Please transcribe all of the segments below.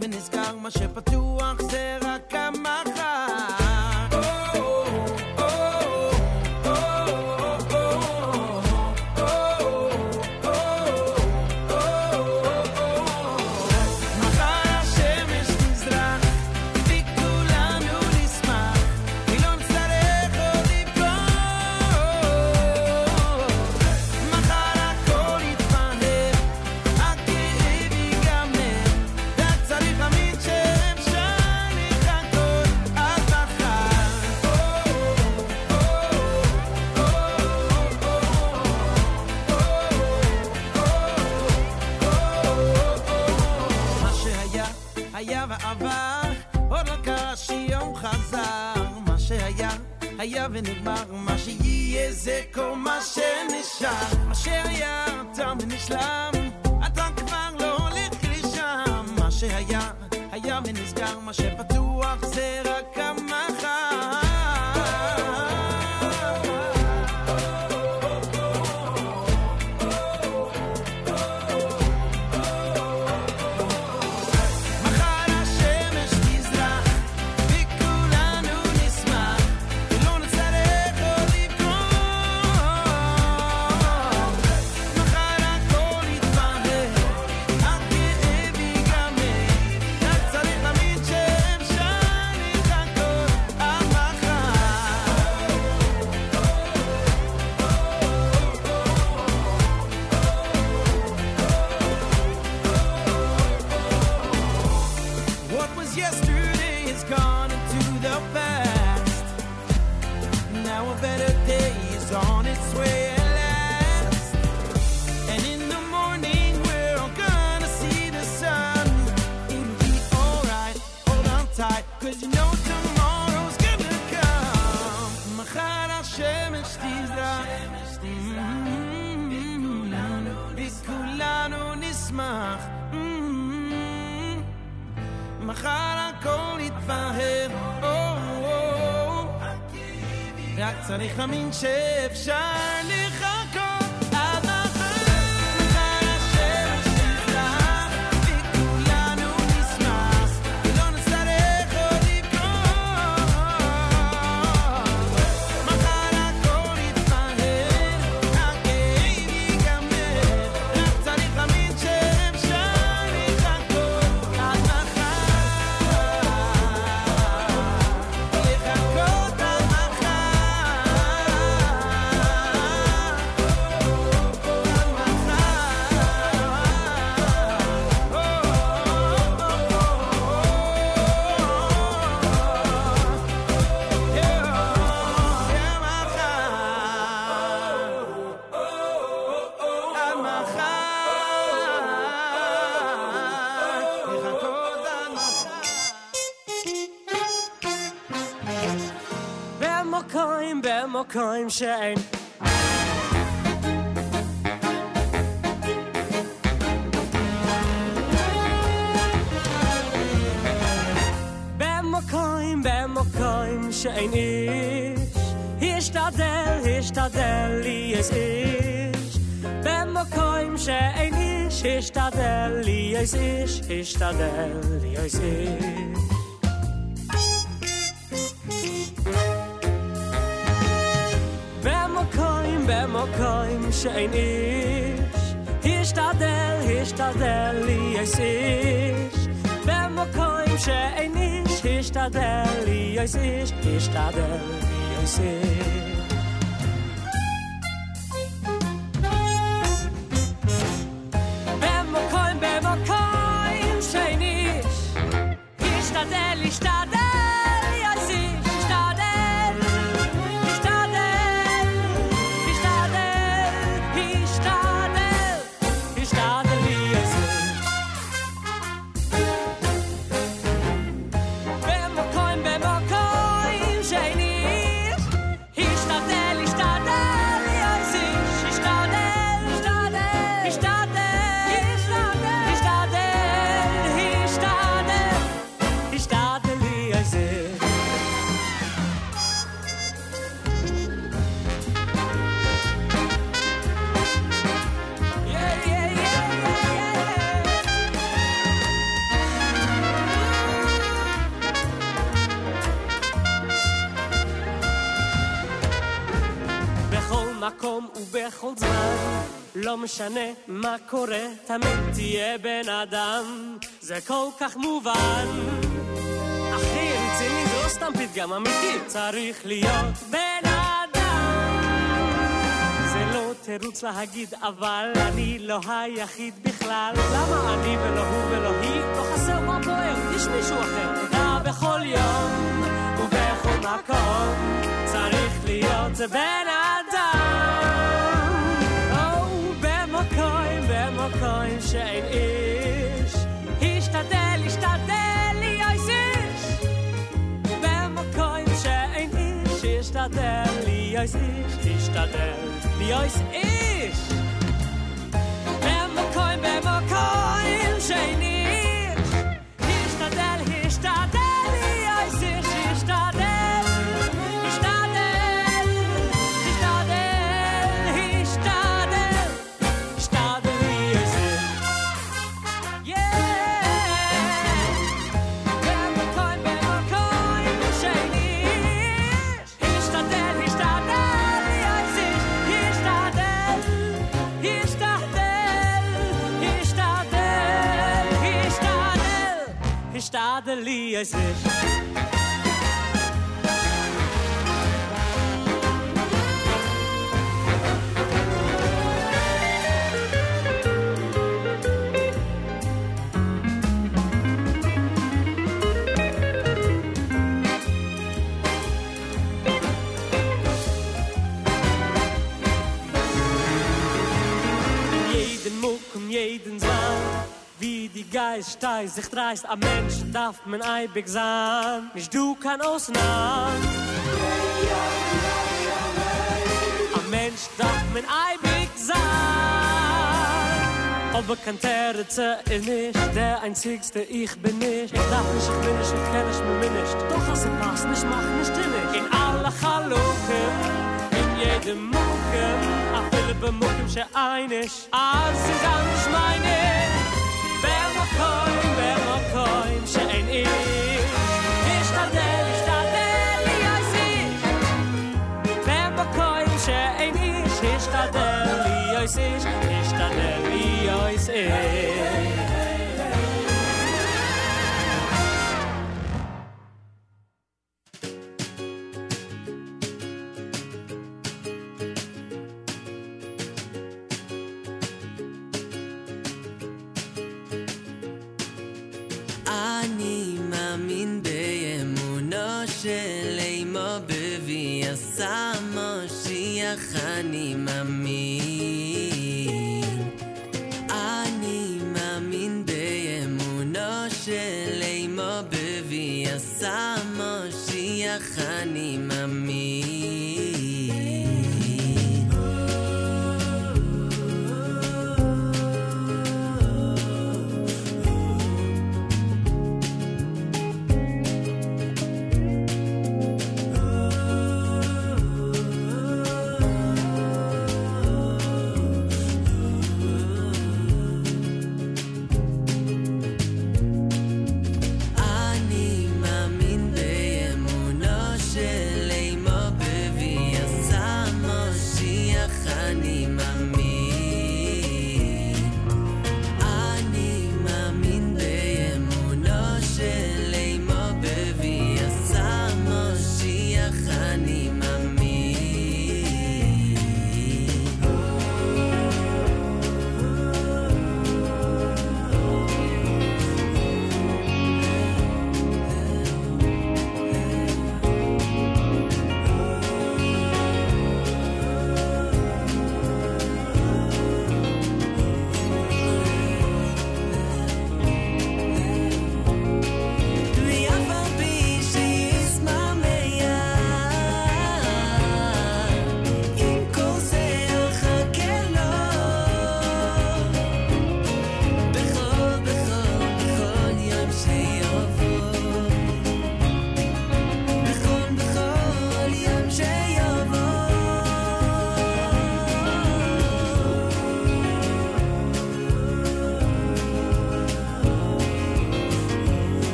coming, it's gone, my ship are too shein ben mo koin ben mo koin shein ich hier sta del hier sta del li es ich ben mo koin לי איז איש sta del li es שיין איש היא שטדל, היא שטדל לי איס איש במוקוים שיין איש היא שטדל לי איס איש, היא שטדל לי בכל זמן. לא משנה מה קורה, תמיד תהיה בן אדם. זה כל כך מובן. אחי, רציני זה לא סתם פתגם אמיתי. צריך להיות בן אדם. זה לא תירוץ להגיד, אבל אני לא היחיד בכלל. למה אני ולא הוא ולא היא? לא חסר מה בוער, יש מישהו אחר תדע בכל יום ובכל מקום. צריך להיות בן אדם במקום שאין איש השתדל, השתדל להיות איש במקום שאין איש השתדל להיות איש השתדל להיות איש במקום, במקום שאין איש gelecek jeden Mucken, jeden Saal. Die Geist steigt, sich dreist Ein Mensch darf man eibig sein. Nicht du kann ausnahmen Ein Mensch darf man eibig sein. Aber kein Territze ist nicht Der einzigste ich bin nicht. Ich darf nicht, ich bin nicht, ich kenn ich mir nicht. Doch als es passt nicht, mach nicht stimmig In alle Chaluchen In jedem Mucken A viele bemucken שאייניש אז sie sagen nicht. meine במקום, במקום שאין להיות איש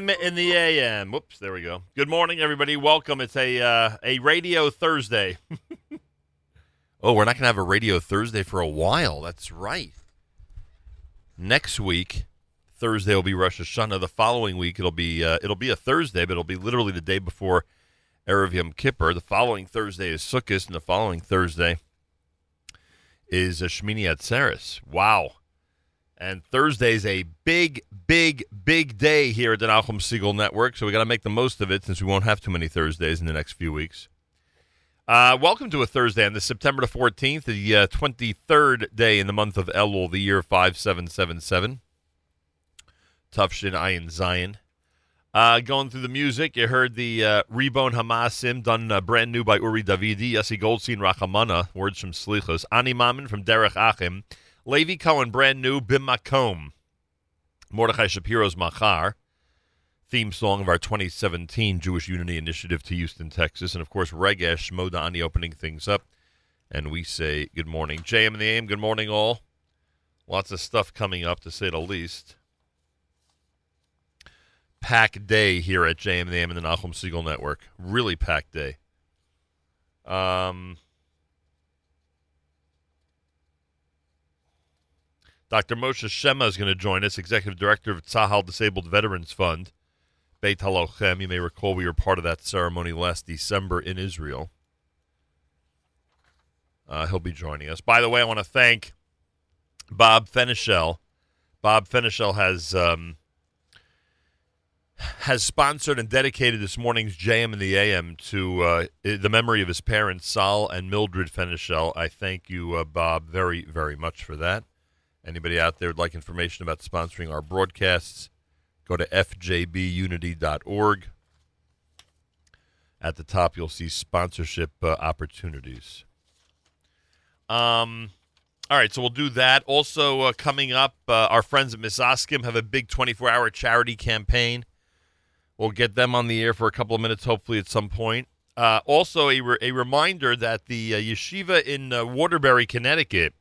JM in the AM. Whoops, there we go. Good morning, everybody. Welcome. It's a uh, a Radio Thursday. oh, we're not to have a Radio Thursday for a while. That's right. Next week, Thursday will be Rosh Hashanah. The following week, it'll be uh, it'll be a Thursday, but it'll be literally the day before Erev Yom Kippur. The following Thursday is Sukkot, and the following Thursday is a Shmini Atzeres. Wow. And Thursday's a big, big, big day here at the Nachum Segal Network, so we got to make the most of it since we won't have too many Thursdays in the next few weeks. Uh, welcome to a Thursday on this September the 14th, the uh, 23rd day in the month of Elul, the year 5777. Tufshin Ayin Zion. Uh, going through the music, you heard the uh, Rebone Hamasim done uh, brand new by Uri Davidi, Yossi Goldstein Rachamana, words from Slichos, Ani Mamin from Derech Achim, Levi Cohen, brand new Bim Makom, Mordechai Shapiro's Machar, theme song of our 2017 Jewish Unity Initiative to Houston, Texas, and of course Regesh Modani opening things up. And we say good morning. JM and the AM, good morning all. Lots of stuff coming up to say the least packed day here at JM and the AM and the Nachum Segal Network. Really packed day. Um, Dr. Moshe Shemma is going to join us, Executive Director of Zahal Disabled Veterans Fund. Beit Halochem. You may recall we were part of that ceremony last December in Israel. Uh, he'll be joining us. By the way, I want to thank Bob Fenichel. Bob Fenichel has um, has sponsored and dedicated this morning's JM and the AM to uh, the memory of his parents, Sal and Mildred Fenichel. I thank you, uh, Bob, very, very much for that. Anybody out there would like information about sponsoring our broadcasts, go to fjbunity.org. At the top, you'll see sponsorship uh, opportunities. Um, all right, so we'll do that. Also, uh, coming up, uh, our friends at Misaskim have a big 24 hour charity campaign. We'll get them on the air for a couple of minutes, hopefully, at some point. Uh, also, a, re- a reminder that the uh, yeshiva in uh, Waterbury, Connecticut,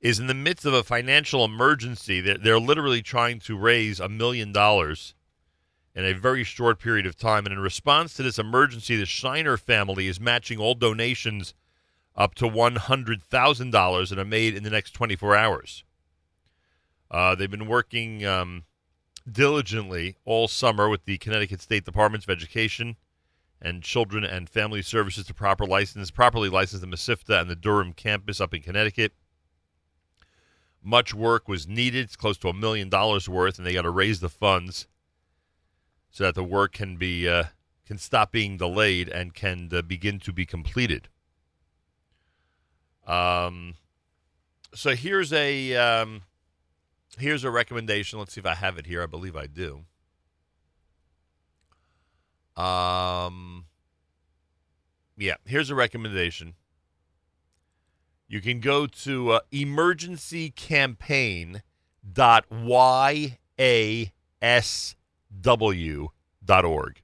is in the midst of a financial emergency. They're, they're literally trying to raise a million dollars in a very short period of time. And in response to this emergency, the Shiner family is matching all donations up to $100,000 that are made in the next 24 hours. Uh, they've been working um, diligently all summer with the Connecticut State Departments of Education and Children and Family Services to proper license, properly license the Mesivta and the Durham campus up in Connecticut. Much work was needed. It's close to a million dollars worth, and they got to raise the funds so that the work can be uh, can stop being delayed and can uh, begin to be completed. Um, so here's a um, here's a recommendation. Let's see if I have it here. I believe I do. Um, yeah, here's a recommendation. You can go to uh, emergencycampaign.yasw.org.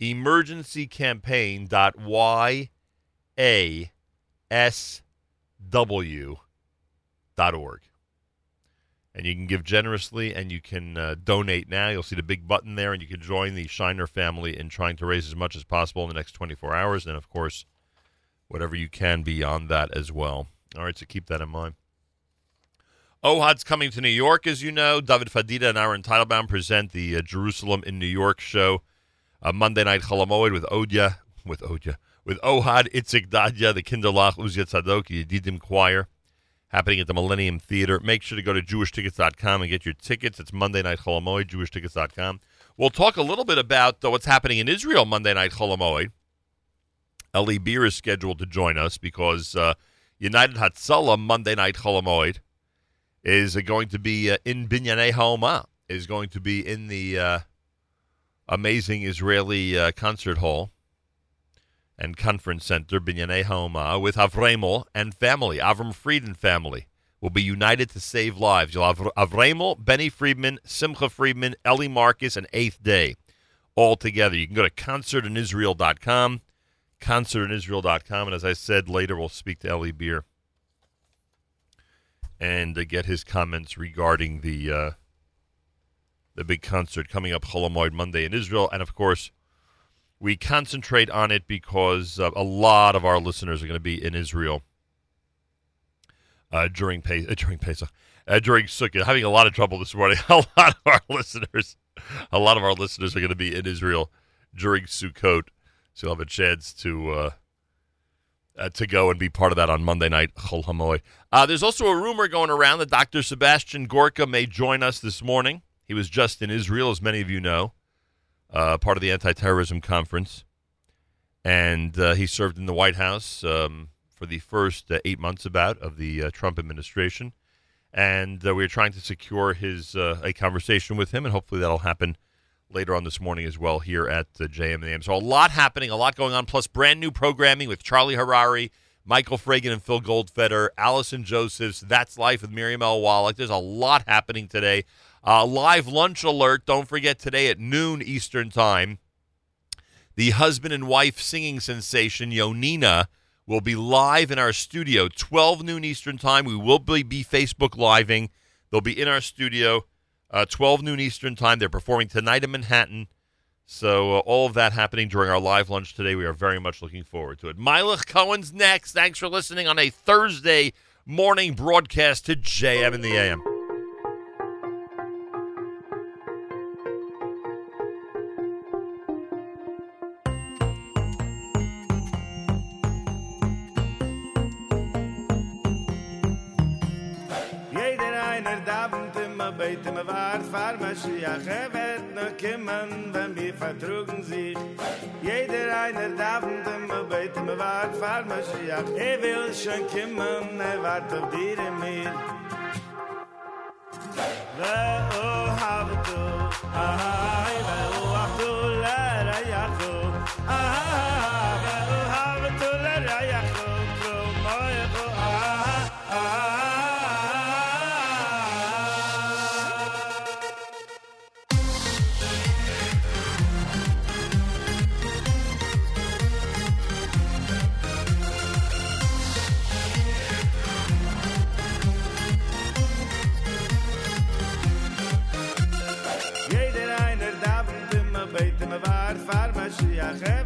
Emergencycampaign.yasw.org. And you can give generously and you can uh, donate now. You'll see the big button there, and you can join the Shiner family in trying to raise as much as possible in the next 24 hours. And of course, whatever you can beyond that as well. All right, so keep that in mind. Ohad's coming to New York, as you know. David Fadida and Aaron Teitelbaum present the uh, Jerusalem in New York show. Uh, Monday night Chol HaMoed with Odya, with Odya, with Ohad Itzik Dadya, the Kinderlach Uzia Tzadok, Yedidim Choir, happening at the Millennium Theater. Make sure to go to jewishtickets.com and get your tickets. It's Monday night Chol HaMoed, jewishtickets.com. We'll talk a little bit about uh, what's happening in Israel Monday night Chol HaMoed. Eli Beer is scheduled to join us because uh, United Hatzalah Monday night Chol HaMoed is uh, going to be uh, in Binyanei Haoma, is going to be in the uh, amazing Israeli uh, concert hall and conference center, Binyanei Haoma, with Avremel and family. Avram Fried and family will be united to save lives. You'll have Avremel, Benny Friedman, Simcha Friedman, Ellie Marcus, and Eighth Day all together. You can go to concertinisrael.com concertinisrael.com. And as I said, later we'll speak to Eli Beer and uh, get his comments regarding the uh, the big concert coming up Chol HaMoed Monday in Israel. And of course, we concentrate on it because uh, a lot of our listeners are going to be in Israel uh, during Pe- uh, during Pesach, uh, during Sukkot. Having a lot of trouble this morning. a lot of our listeners, a lot of our listeners are going to be in Israel during Sukkot. So you'll have a chance to uh, uh, to go and be part of that on Monday night. Uh, there's also a rumor going around that Dr. Sebastian Gorka may join us this morning. He was just in Israel, as many of you know, uh, part of the anti terrorism conference. And uh, he served in the White House um, for the first uh, eight months about of the uh, Trump administration. And we are trying to secure his a conversation with him, and hopefully that'll happen later on this morning as well here at the JM and. So a lot happening, a lot going on, plus brand new programming with Charlie Harary, Michael Fragin and Phil Goldfeder, Allison Josephs, That's Life with Miriam L. Wallach. There's a lot happening today. Uh, live lunch alert. Don't forget today at noon Eastern Time. The husband and wife singing sensation, Yonina, will be live in our studio. 12 noon Eastern Time. We will be, be Facebook Living. They'll be in our studio uh, 12 noon Eastern Time. They're performing tonight in Manhattan. So uh, all of that happening during our live lunch today. We are very much looking forward to it. Meilech Kohn's next. Thanks for listening on a Thursday morning broadcast to JM in the AM. Mashiach, er wird noch kommen, wenn wir vertrugen sich. Jeder einer darf und immer beten, wir warten für Mashiach. Er will schon kommen, er wartet auf dir und mir. Ve-o havdu, ahai, ve-o havdu, le-ra-yachu, ahai, Mashiach, ¿eh?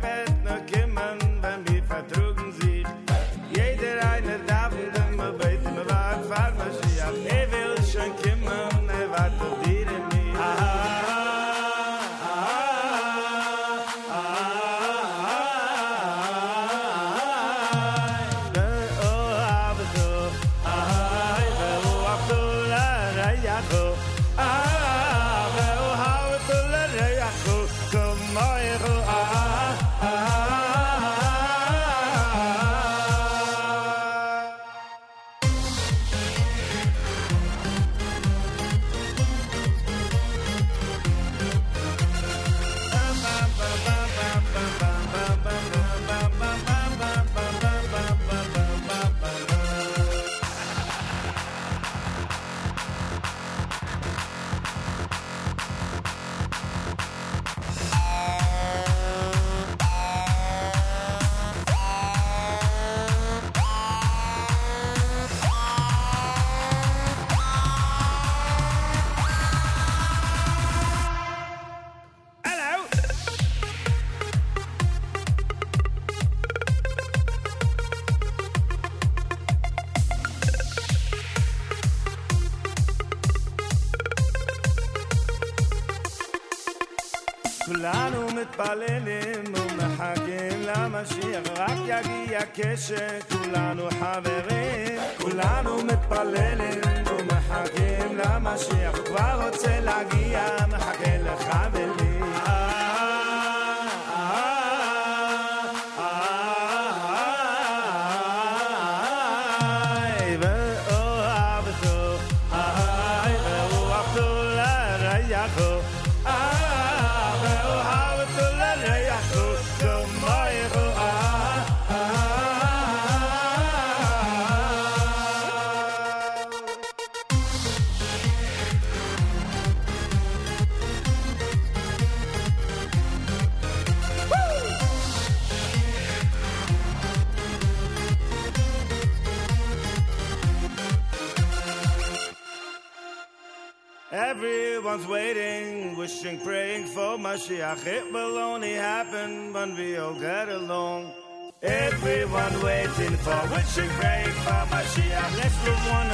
מתפללים ומחכים למשיח רק יגיע כשכולנו Mashiach. It will only happen when we all get along. Everyone waiting for, wishing, praying for Mashiach. Let's love one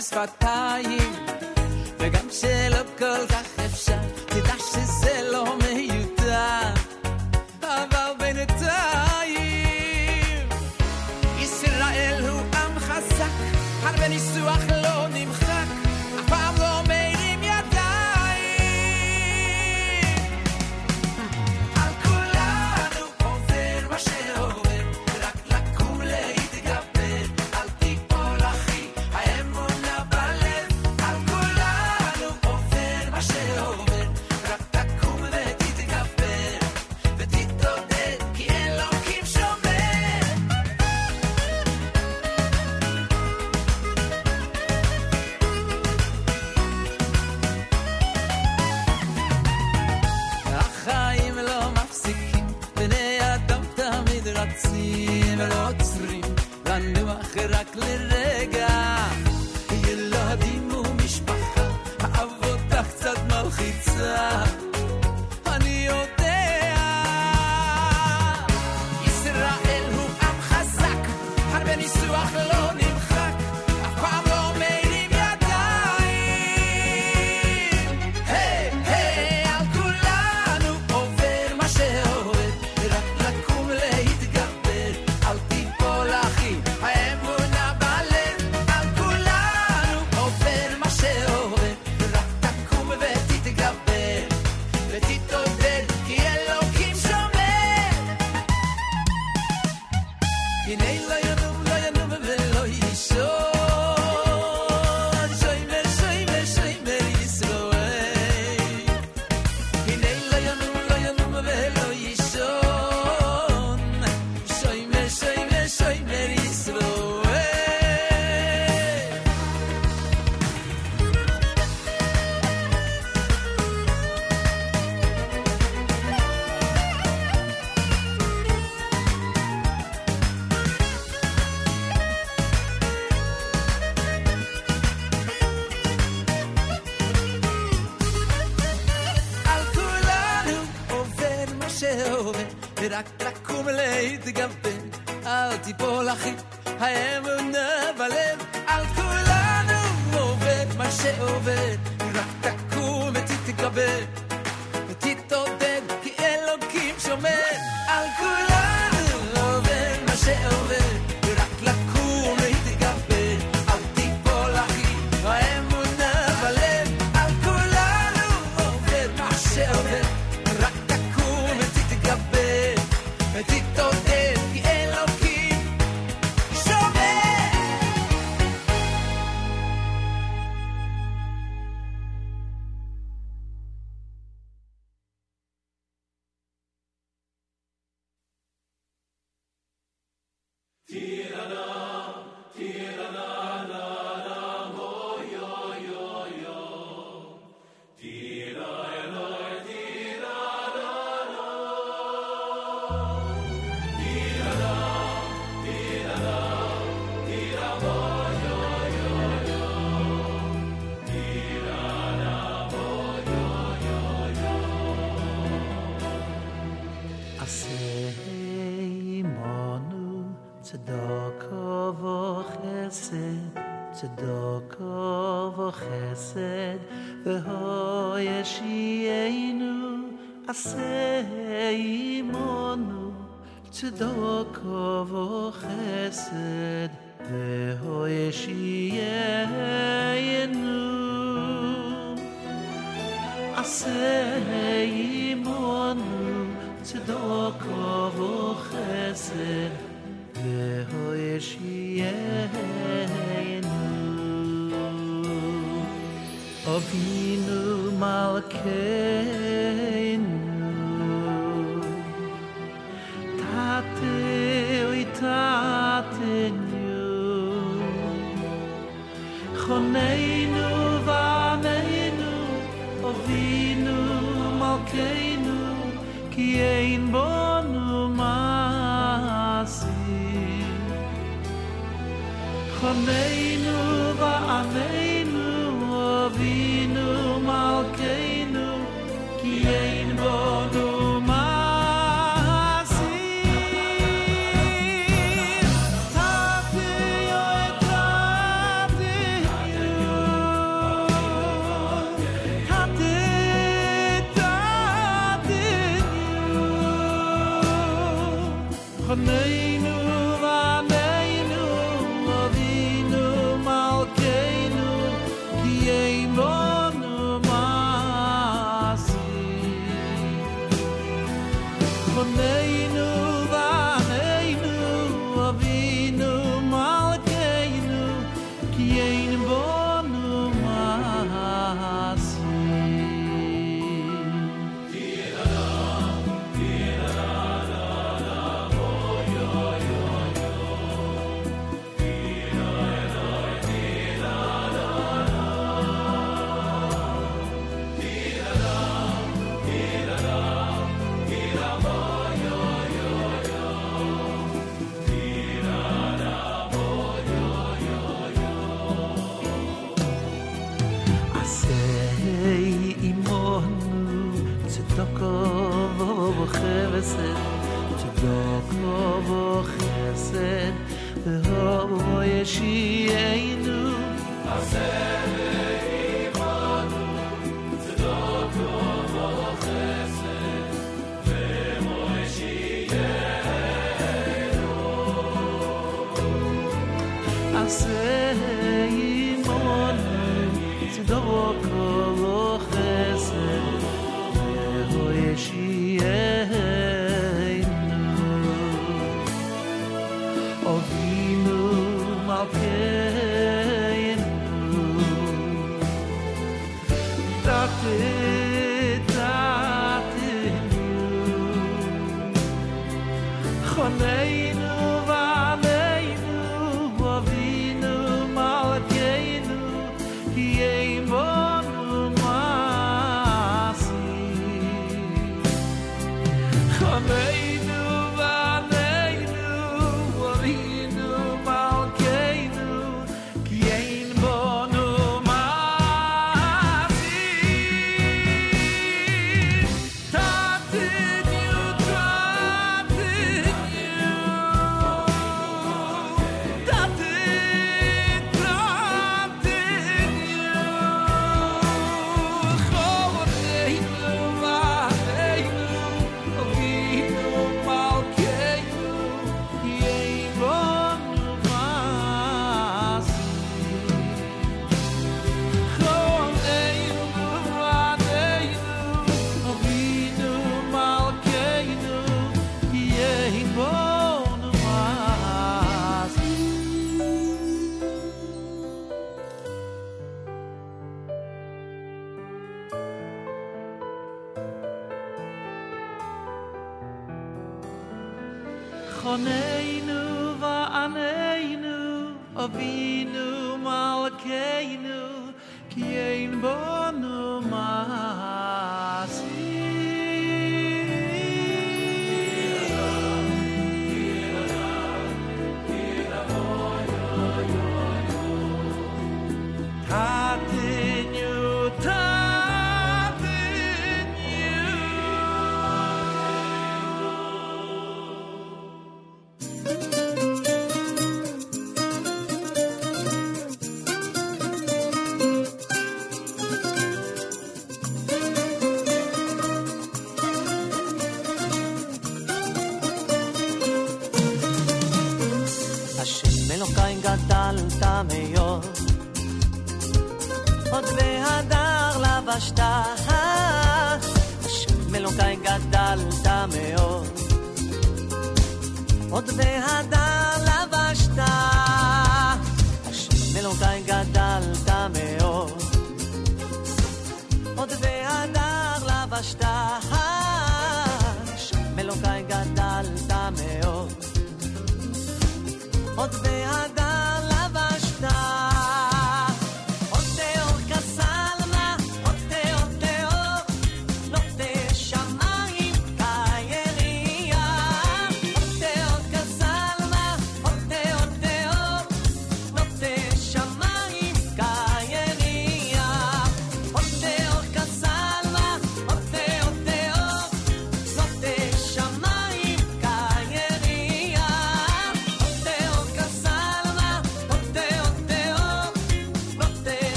spot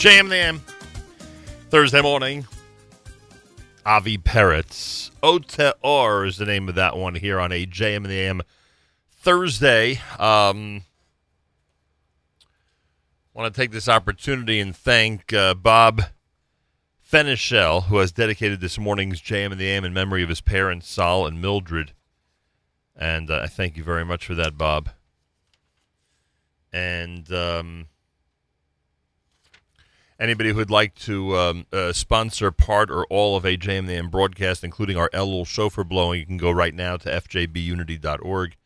Jam them. Thursday morning. Avi. Ote Or is the name of that one here on a JM and the AM Thursday. Um, want to take this opportunity and thank uh, Bob Fenichel, who has dedicated this morning's JM and the AM in memory of his parents, Sol and Mildred. And uh, I thank you very much for that, Bob. And um, Anybody who would like to um, uh, sponsor part or all of a JMN broadcast, including our Elul shofar blowing, you can go right now to fjbunity.org.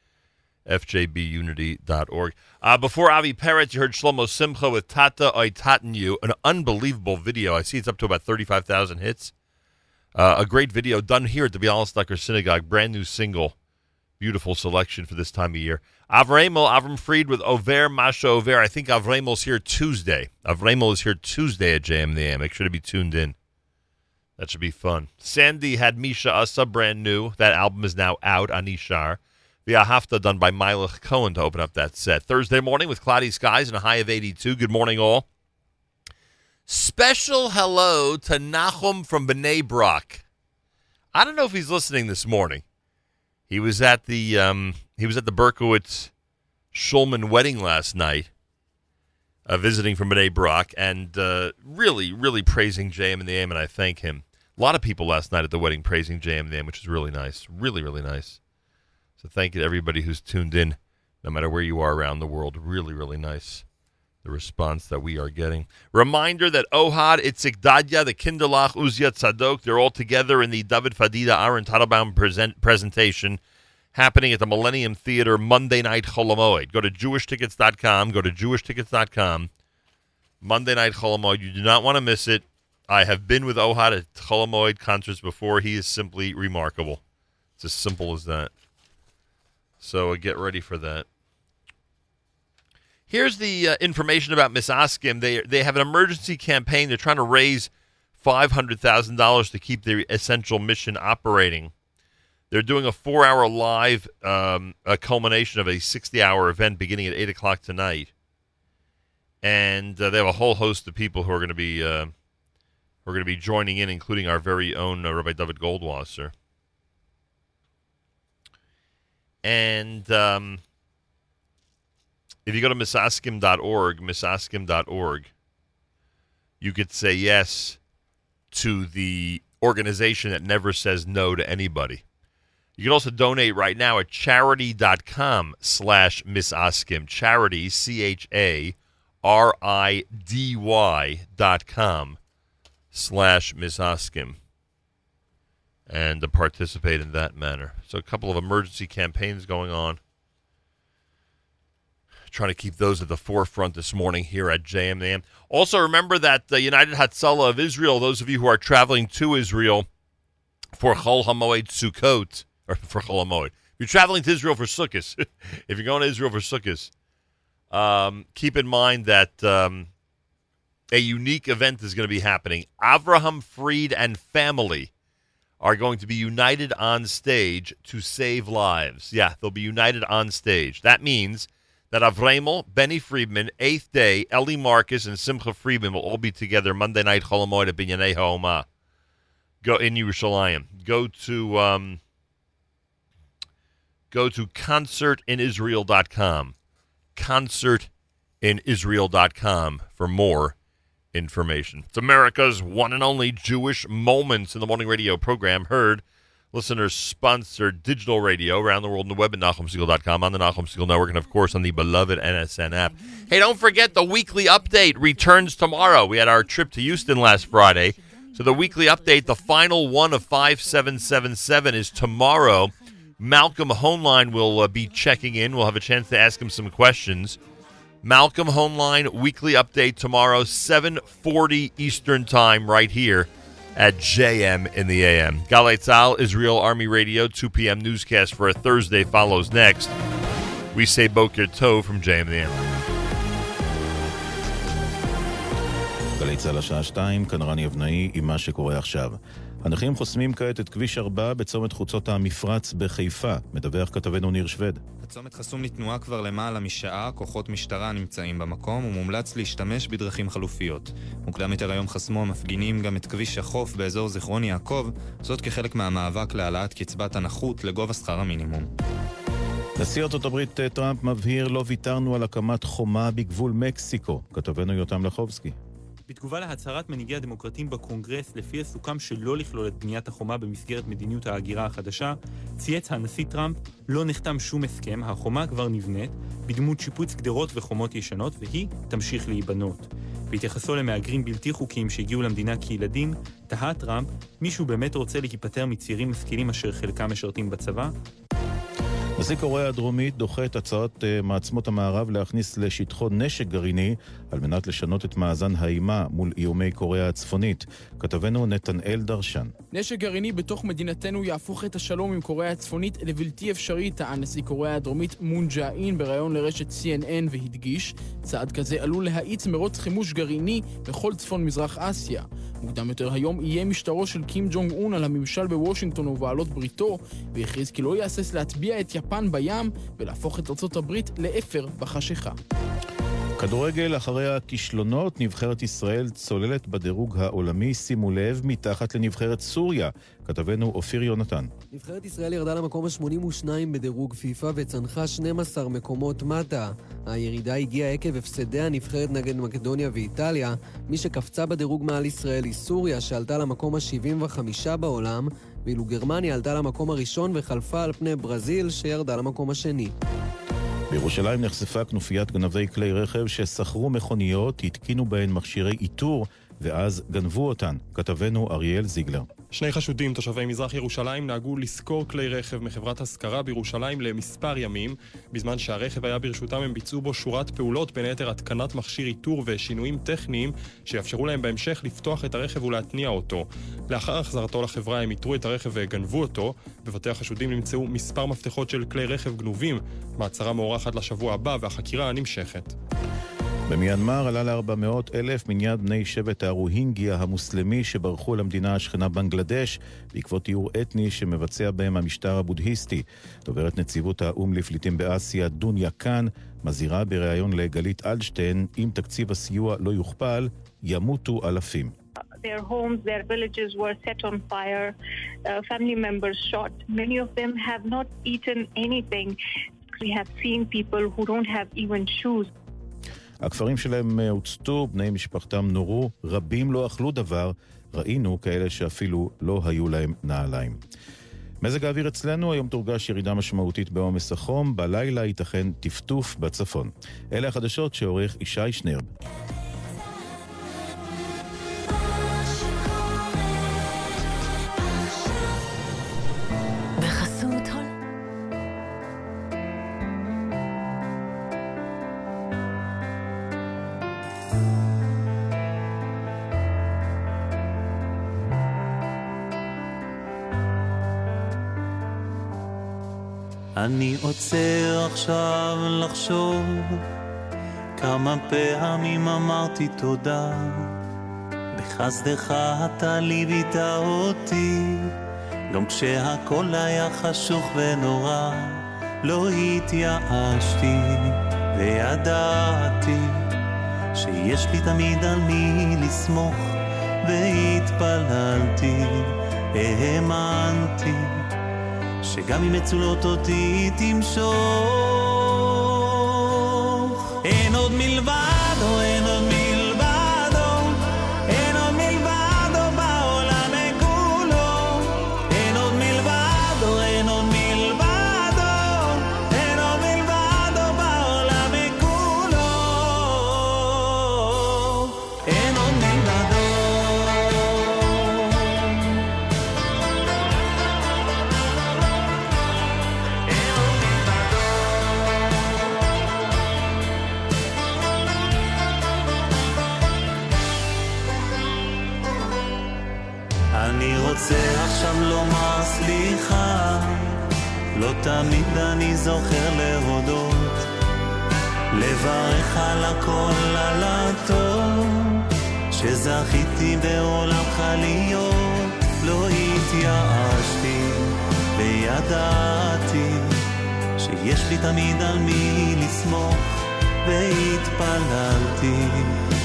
fjbunity.org. Uh, before Avi Peretz, you heard Shlomo Simcha with Tata Oitatenu, an unbelievable video. I see it's up to about 35,000 hits. Uh, a great video done here at the Bialystoker Synagogue, brand new single. Beautiful selection for this time of year. Avremel, Avram Fried with Over Masha Over. I think Avremel's here Tuesday. Avremel is here Tuesday at JM the AM. Make sure to be tuned in. That should be fun. Sandy had Misha Asa, brand new. That album is now out on Ishar. The Ahafta done by Meilech Kohn to open up that set. Thursday morning with cloudy skies and a high of 82. Good morning, all. Special hello to Nachum from B'nai Brak. I don't know if he's listening this morning. He was at the um, he was at the Berkowitz Schulman wedding last night, uh, visiting from B'nai Brak, and uh, really, really praising JM and the AM, and I thank him. A lot of people last night at the wedding praising JM and the AM, which is really nice, really, really nice. So thank you to everybody who's tuned in, no matter where you are around the world. Really, really nice the response that we are getting. Reminder that Ohad, Itzik Dadya, the Kinderlach, Uzia Tzadok, they're all together in the David Fadida Aaron Teitelbaum present, presentation happening at the Millennium Theater Monday night Chol HaMoed. Go to jewishtickets.com. Go to jewishtickets.com. Monday night Chol HaMoed. You do not want to miss it. I have been with Ohad at Chol HaMoed concerts before. He is simply remarkable. It's as simple as that. So uh, get ready for that. Here's the uh, information about Misaskim. They they have an emergency campaign. They're trying to raise five hundred thousand dollars to keep their essential mission operating. They're doing a four-hour live um, a culmination of a sixty-hour event beginning at eight o'clock tonight, and uh, they have a whole host of people who are going to be uh, who are going to be joining in, including our very own uh, Rabbi David Goldwasser. And um, if you go to misaskim.org, misaskim.org, you could say yes to the organization that never says no to anybody. You can also donate right now at charidy.com slash misaskim. Charidy, C-H-A-R-I-D-Y dot com slash misaskim. And to participate in that manner. So a couple of emergency campaigns going on trying to keep those at the forefront this morning here at JMAM. Also, remember that the United Hatzalah of Israel, those of you who are traveling to Israel for Chol HaMoed Sukkot, or for Chol HaMoed, if you're traveling to Israel for Sukkot, if you're going to Israel for Sukkot, um, keep in mind that um, a unique event is going to be happening. Avraham Fried and family are going to be united on stage to save lives. Yeah, they'll be united on stage. That means that Avremel, Benny Friedman, Eighth Day, Ellie Marcus, and Simcha Friedman will all be together Monday night Chol HaMoed at Binyanei Ha'oma. Go in Yerushalayim. Go to um, go to concertinisrael.com. Concertinisrael.com for more information. It's America's one and only Jewish Moments in the Morning Radio program heard Listeners sponsored digital radio around the world on the web at NachumSegal.com, on the Nachum Segal Network, and of course on the beloved NSN app. Hey, don't forget the weekly update returns tomorrow. We had our trip to Houston last Friday. So the weekly update, the final one of 5777 is tomorrow. Malcolm Hoenlein will uh, be checking in. We'll have a chance to ask him some questions. Malcolm Hoenlein weekly update tomorrow, 7:40 Eastern Time, right here at JM in the AM. Galei Tzahal, Israel Army Radio, 2 p.m. newscast for a Thursday follows next. We say Boker Tov from JM in the AM. גלי צה"ל השעה 2, כאן רני אבנאי עם מה שקורה עכשיו. הנכים חוסמים כעת את כביש 4 בצומת חוצות המפרץ בחיפה, מדווח כתבנו ניר שווד. הצומת חסום לתנועה כבר למעלה משעה, כוחות משטרה נמצאים במקום ומומלץ להשתמש בדרכים חלופיות. מוקדם יותר היום חסמו המפגינים גם את כביש החוף באזור זיכרון יעקב, זאת כחלק מהמאבק להעלאת קצבת הנכות לגובה שכר המינימום. נשיא ארצות הברית טראמפ מבהיר לא ויתרנו על הקמת חומה בגבול מקסיקו. כתבנו יותם לחובסקי. בתגובה להצהרת מנהיגי הדמוקרטים בקונגרס, לפיה סוכם שלא לכלול את בניית החומה במסגרת מדיניות ההגירה החדשה, צייץ הנשיא טראמפ, לא נחתם שום הסכם, החומה כבר נבנית, בדמות שיפוץ גדרות וחומות ישנות, והיא תמשיך להיבנות. בהתייחסו למהגרים בלתי חוקיים שהגיעו למדינה כילדים, תהה טראמפ, מישהו באמת רוצה להיפטר מצעירים משכילים אשר חלקם משרתים בצבא? נשיא קוריאה הדרומית דוחה את הצעות uh, מעצמות המערב להכניס לשטחו נשק גרעיני על מנת לשנות את מאזן האימה מול איומי קוריאה הצפונית. כתבנו נתנאל דרשן. נשק גרעיני בתוך מדינתנו יהפוך את השלום עם קוריאה הצפונית לבלתי אפשרי, טען נשיא קוריאה הדרומית מון ג'אין בריאיון לרשת CNN והדגיש, צעד כזה עלול להאיץ מרוץ חימוש גרעיני בכל צפון מזרח אסיה. מוקדם יותר היום איים משטרו של קים ג'ונג און על הממשל בוושינגטון ובעלות בריתו, והכריז כי לא יהסס להטביע את יפן בים ולהפוך את ארצות הברית לאפר בחשיכה. כדורגל, אחרי הכישלונות, נבחרת ישראל צוללת בדירוג העולמי, שימו לב, מתחת לנבחרת סוריה. כתבנו אופיר יונתן. נבחרת ישראל ירדה למקום ה-82 בדירוג פיפ"א וצנחה 12 מקומות מטה. הירידה הגיעה עקב הפסדי הנבחרת נגד מקדוניה ואיטליה. מי שקפצה בדירוג מעל ישראל היא סוריה, שעלתה למקום ה-75 בעולם, ואילו גרמניה עלתה למקום הראשון וחלפה על פני ברזיל, שירדה למקום השני. בירושלים נחשפה כנופיית גנבי כלי רכב ששכרו מכוניות, התקינו בהן מכשירי איתור, ואז גנבו אותן. כתבנו אריאל זיגלר. שני חשודים תושבי מזרח ירושלים נהגו לשכור כלי רכב מחברת השכרה בירושלים למספר ימים. בזמן שהרכב היה ברשותם הם ביצעו בו שורת פעולות, בין היתר התקנת מכשיר איתור ושינויים טכניים שיאפשרו להם בהמשך לפתוח את הרכב ולהתניע אותו. לאחר החזרתו לחברה הם איתרו את הרכב וגנבו אותו. בבתי החשודים נמצאו מספר מפתחות של כלי רכב גנובים. מעצרה מוארך עד לשבוע הבא והחקירה נמשכת. במיינמר עלה ל-400 אלף מניין בני שבט הרוהינגיה המוסלמי שברחו למדינה השכנה בנגלדש בעקבות טיהור אתני שמבצע בהם המשטר הבודהיסטי. דוברת נציבות האו"ם לפליטים באסיה, דוניה קאן, מזהירה בריאיון לגלית אלדשטיין, אם תקציב הסיוע לא יוכפל, ימותו אלפים. Their homes, their villages were set on fire, uh, family members shot. Many of them have not eaten anything. We have seen people who don't have even shoes. הכפרים שלהם אה, הוצתו, בני משפחתם נורו, רבים לא אכלו דבר, ראינו כאלה שאפילו לא היו להם נעליים. מזג האוויר אצלנו, היום תורגש ירידה משמעותית בעומס החום, בלילה ייתכן טפטוף בצפון. אלה החדשות שעורך ישי שנרב. עוצר עכשיו לחשוב כמה פעמים אמרתי תודה. בחסדך אתה ליווית אותי גם כשהכל היה חשוך ונורא. לא התייאשתי וידעתי שיש לי תמיד על מי לסמוך והתפללתי, האמנתי שגם אם מצולות אותי תמשוך. על הכל, על הטוב, שזכיתי בעולמך להיות, לא התייאשתי, וידעתי שיש לי תמיד על מי לסמוך, והתפללתי,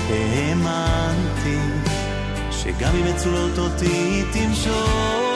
האמנתי. שגם אם מצולות אותי תמשוך.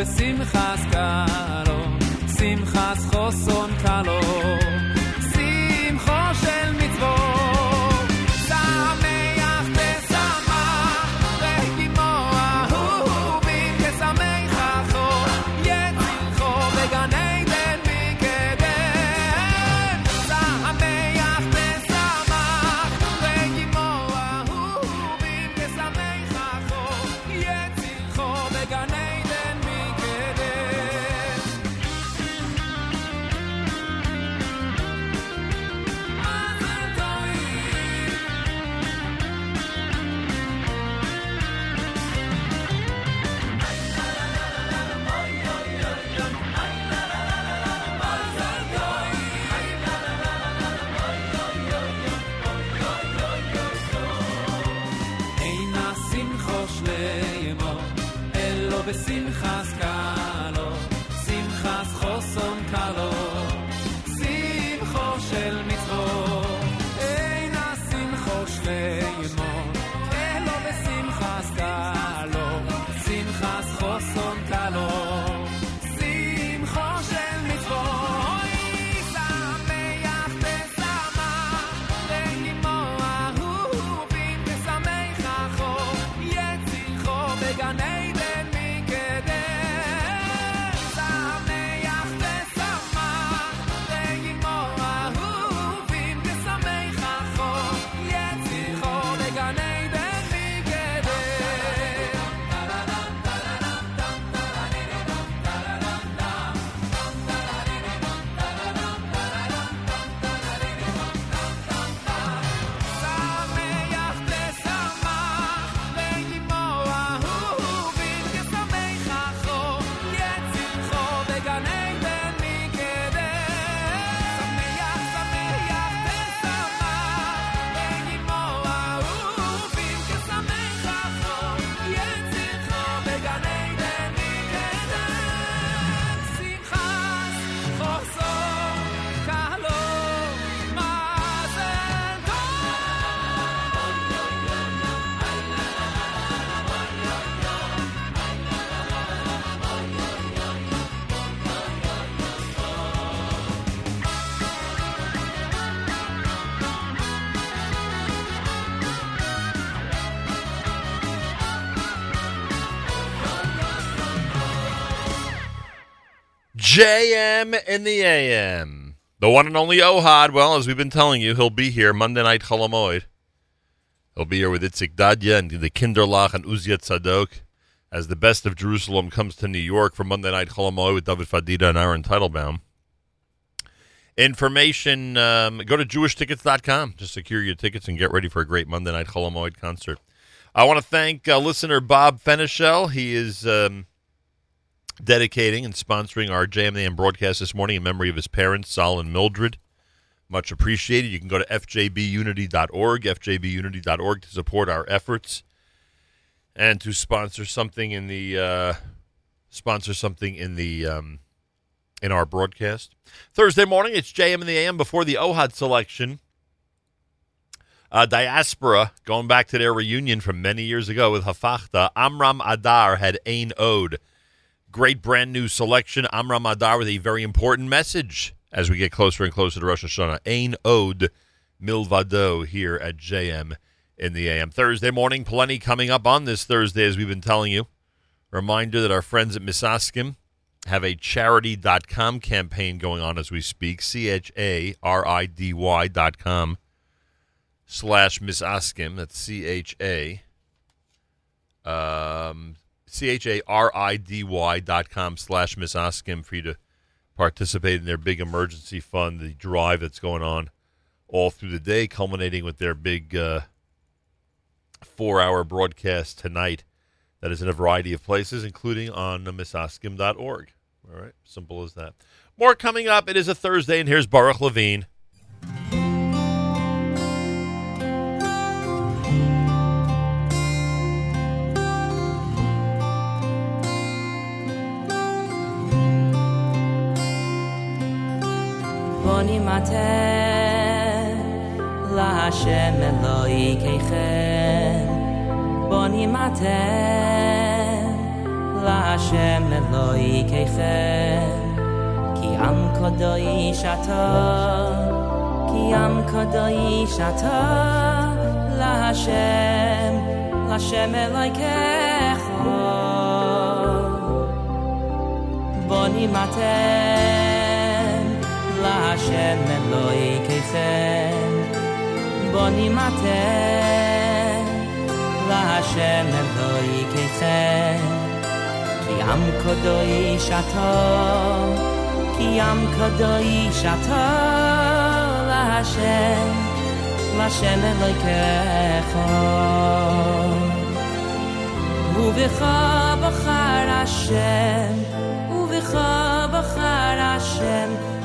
בשמחס קלו שמחס חוסון קלו JM in the AM. The one and only Ohad. Well, as we've been telling you, he'll be here Monday night Chol HaMoed. He'll be here with Itzik Dadya and the Kinderlach and Uzia Tzadok as the best of Jerusalem comes to New York for Monday night Chol HaMoed with David Fadida and Aaron Teitelbaum. Information, um, go to jewishtickets.com to secure your tickets and get ready for a great Monday night Chol HaMoed concert. I want to thank uh, listener Bob Fenichel. He is um, dedicating and sponsoring our JMAM broadcast this morning in memory of his parents, Sol and Mildred. Much appreciated. You can go to fjbunity.org, fjbunity.org to support our efforts and to sponsor something in the uh, sponsor something in the um, in our broadcast. Thursday morning, it's JM in the AM before the OHAD selection. Uh, Diaspora, going back to their reunion from many years ago with Hafachta, Amram Adar had Ain Ode. Great brand new selection. Amram Adar with a very important message as we get closer and closer to Rosh Hashanah. Ain Ode Milvado here at JM in the AM. Thursday morning, plenty coming up on this Thursday, as we've been telling you. Reminder that our friends at Misaskim have a charidy.com campaign going on as we speak. C H A R I D Y dot com slash Misaskim. That's C H A. Um, C H A R I D Y dot com slash Misaskim for you to participate in their big emergency fund, the drive that's going on all through the day, culminating with their big uh, four hour broadcast tonight that is in a variety of places, including on misaskim.org. All right, simple as that. More coming up. It is a Thursday, and here's Baruch Levine. בוני מטה להשם אלוהי כיכן בוני מטה להשם אלוהי ככם כי עם קדוש אתה כי עם קדוש אתה להשם להשם אלוהי ככם בונים אתם asher men lo ikhem boni mate la asher men lo ki am kodoi shata ki am kodoi shata la asher la asher men lo ikhem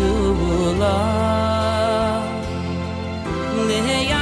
hakkı bulan ne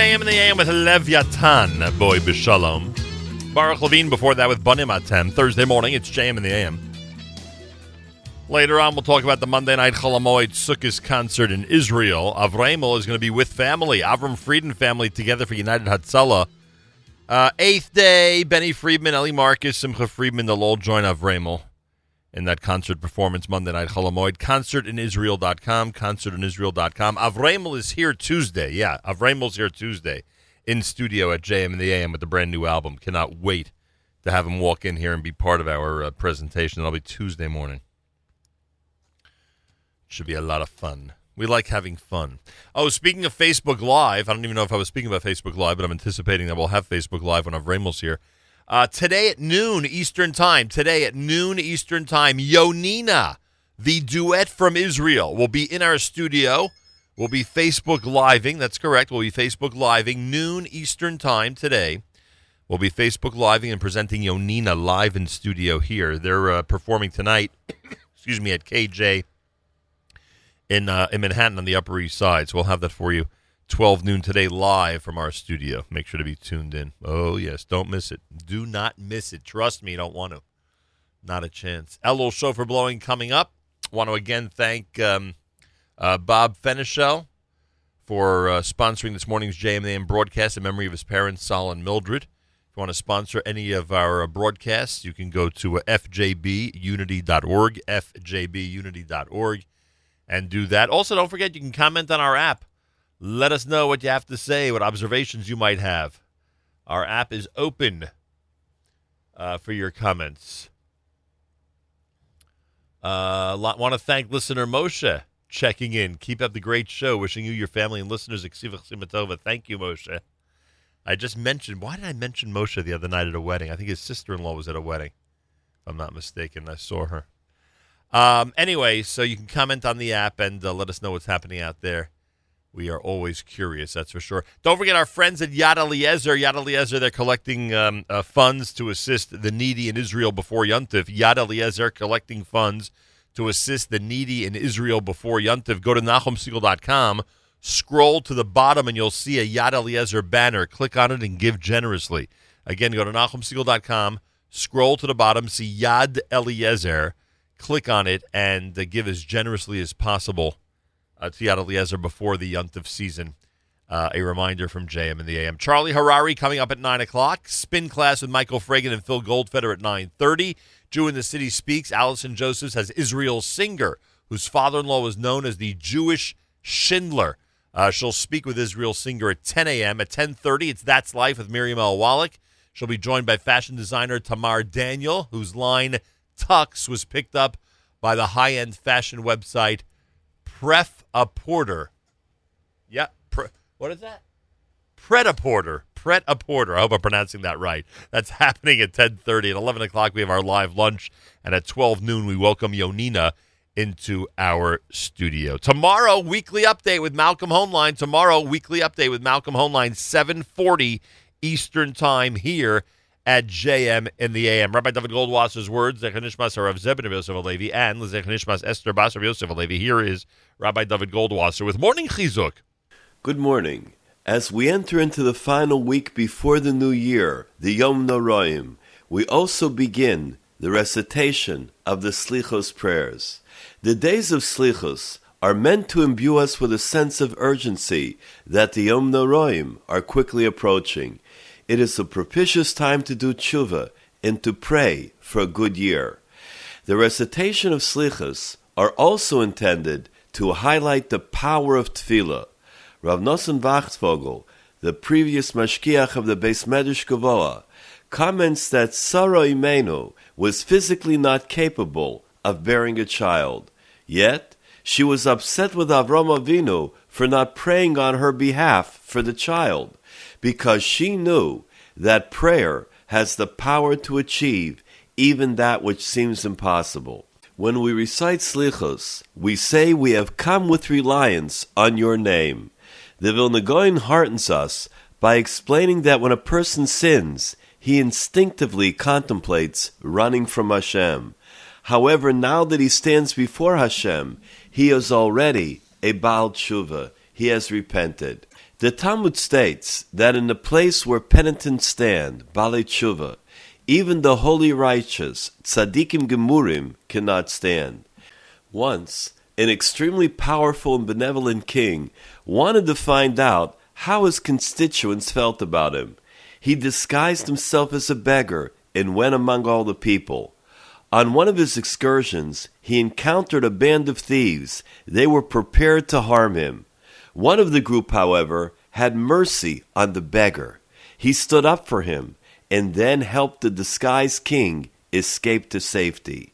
JM in the AM with Leviathan, Boy Bishalom. Baruch Levine before that with Banim Atem. Thursday morning, it's JM in the AM. Later on, we'll talk about the Monday night Chol HaMoed Sukkot concert in Israel. Avramel is going to be with family. Avram Fried and family together for United Hatzalah. Uh, eighth day, Benny Friedman, Ellie Marcus, Simcha Friedman, they'll all join Avramel in that concert performance Monday night Chol HaMoed. Concertinisrael.com, concertinisrael.com. Avramel is here Tuesday. Yeah, Avramel's here Tuesday in studio at JM and the AM with the brand new album. Cannot wait to have him walk in here and be part of our uh, presentation. That'll be Tuesday morning. Should be a lot of fun. We like having fun. Oh, speaking of Facebook Live, I don't even know if I was speaking about Facebook Live, but I'm anticipating that we'll have Facebook Live when Avramel's here. Uh, today at noon Eastern Time, today at noon Eastern Time, Yonina, the duet from Israel, will be in our studio. We'll be Facebook Living. That's correct. We'll be Facebook Living noon Eastern Time today. We'll be Facebook Living and presenting Yonina live in studio here. They're uh, performing tonight, excuse me, at KJ in uh, in Manhattan on the Upper East Side. So we'll have that for you 12 noon today live from our studio. Make sure to be tuned in. Oh, yes. Don't miss it. Do not miss it. Trust me, you don't want to. Not a chance. Elul Shofar Blowing coming up. Want to again thank um, uh, Bob Fenichel for uh, sponsoring this morning's JMAM broadcast in memory of his parents, Sol and Mildred. If you want to sponsor any of our uh, broadcasts, you can go to uh, fjbunity.org, fjbunity.org, and do that. Also, don't forget you can comment on our app. Let us know what you have to say, what observations you might have. Our app is open uh, for your comments. Uh, want to thank listener Moshe checking in. Keep up the great show. Wishing you, your family, and listeners. Thank you, Moshe. I just mentioned. Why did I mention Moshe the other night at a wedding? I think his sister-in-law was at a wedding. If I'm not mistaken. I saw her. Um, anyway, so you can comment on the app and uh, let us know what's happening out there. We are always curious, that's for sure. Don't forget our friends at Yad Eliezer. Yad Eliezer, they're collecting um, uh, funds to assist the needy in Israel before Yontif. Yad Eliezer collecting funds to assist the needy in Israel before Yontif. Go to NachumSegal.com, scroll to the bottom, and you'll see a Yad Eliezer banner. Click on it and give generously. Again, go to NachumSegal.com, scroll to the bottom, see Yad Eliezer, click on it, and uh, give as generously as possible uh, to Yad Eliezer before the Yuntif season. Uh, a reminder from JM and the AM. Charlie Harary coming up at 9 o'clock. Spin class with Michael Fragin and Phil Goldfeder at 9.30. Jew in the City Speaks. Allison Josephs has Israel Singer, whose father-in-law was known as the Jewish Schindler. Uh, she'll speak with Israel Singer at 10 a.m. At 10.30, it's That's Life with Miriam L. Wallach. She'll be joined by fashion designer Tamar Daniel, whose line Tux was picked up by the high-end fashion website Pref a Porter. Yeah, pre- what is that? Pret a Porter. Pret a Porter. I hope I'm pronouncing that right. That's happening at 10:30. At 11 o'clock, we have our live lunch, and at 12 noon, we welcome Yonina into our studio. Tomorrow, weekly update with Malcolm Hoenlein. Tomorrow, weekly update with Malcolm Hoenlein, 7:40 Eastern Time here at JM in the AM. Rabbi David Goldwasser's words, Zechanishmas Rav Zebin of Yosef Alevi, and Zechanishmas Esther Bas of Yosef Alevi. Here is Rabbi David Goldwasser with Morning Chizuk. Good morning. As we enter into the final week before the new year, the Yom Noraim, we also begin the recitation of the Slichos prayers. The days of Slichos are meant to imbue us with a sense of urgency that the Yom Noraim are quickly approaching. It is a propitious time to do tshuva and to pray for a good year. The recitation of Slichos are also intended to highlight the power of tefillah. Rav Nosson Wachtvogel, the previous mashkiach of the Beis Medrash Gavoa, comments that Sarah Imenu was physically not capable of bearing a child. Yet, she was upset with Avram Avinu for not praying on her behalf for the child, because she knew that prayer has the power to achieve even that which seems impossible. When we recite Slichos, we say we have come with reliance on your name. The Vilna Gaon heartens us by explaining that when a person sins, he instinctively contemplates running from Hashem. However, now that he stands before Hashem, he is already a Baal Tshuva. He has repented. The Talmud states that in the place where penitents stand, Balei Tshuva, even the holy righteous, tzaddikim gemurim, cannot stand. Once, an extremely powerful and benevolent king wanted to find out how his constituents felt about him. He disguised himself as a beggar and went among all the people. On one of his excursions, he encountered a band of thieves. They were prepared to harm him. One of the group, however, had mercy on the beggar. He stood up for him and then helped the disguised king escape to safety.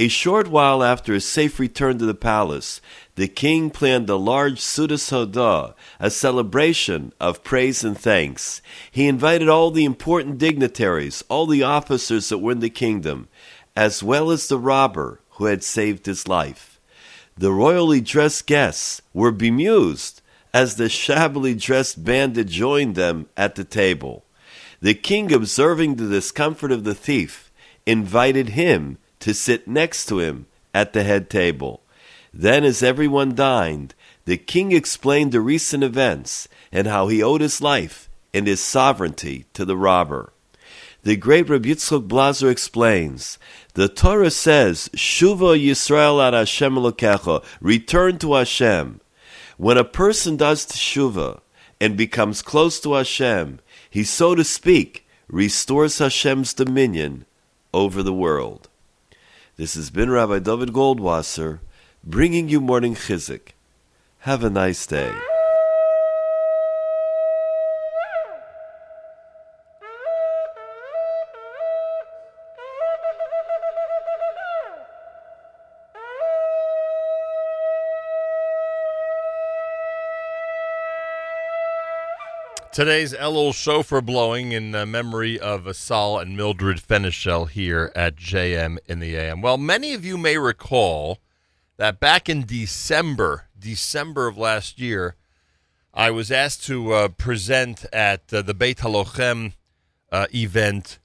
A short while after his safe return to the palace, the king planned a large Sudas Hodah, a celebration of praise and thanks. He invited all the important dignitaries, all the officers that were in the kingdom, as well as the robber who had saved his life. The royally dressed guests were bemused as the shabbily dressed bandit joined them at the table. The king, observing the discomfort of the thief, invited him to sit next to him at the head table. Then, as everyone dined, the king explained the recent events and how he owed his life and his sovereignty to the robber. The great Rabbi Yitzchok Blazer explains, the Torah says, Shuva Yisrael ad Hashem Elokecha, return to Hashem. When a person does teshuva and becomes close to Hashem, he, so to speak, restores Hashem's dominion over the world. This has been Rabbi David Goldwasser bringing you morning chizuk. Have a nice day. Today's Elul Shofar blowing in uh, memory of Asal and Mildred Fenichel here at JM in the AM. Well, many of you may recall that back in December, December of last year, I was asked to uh, present at uh, the Beit Halochem uh, event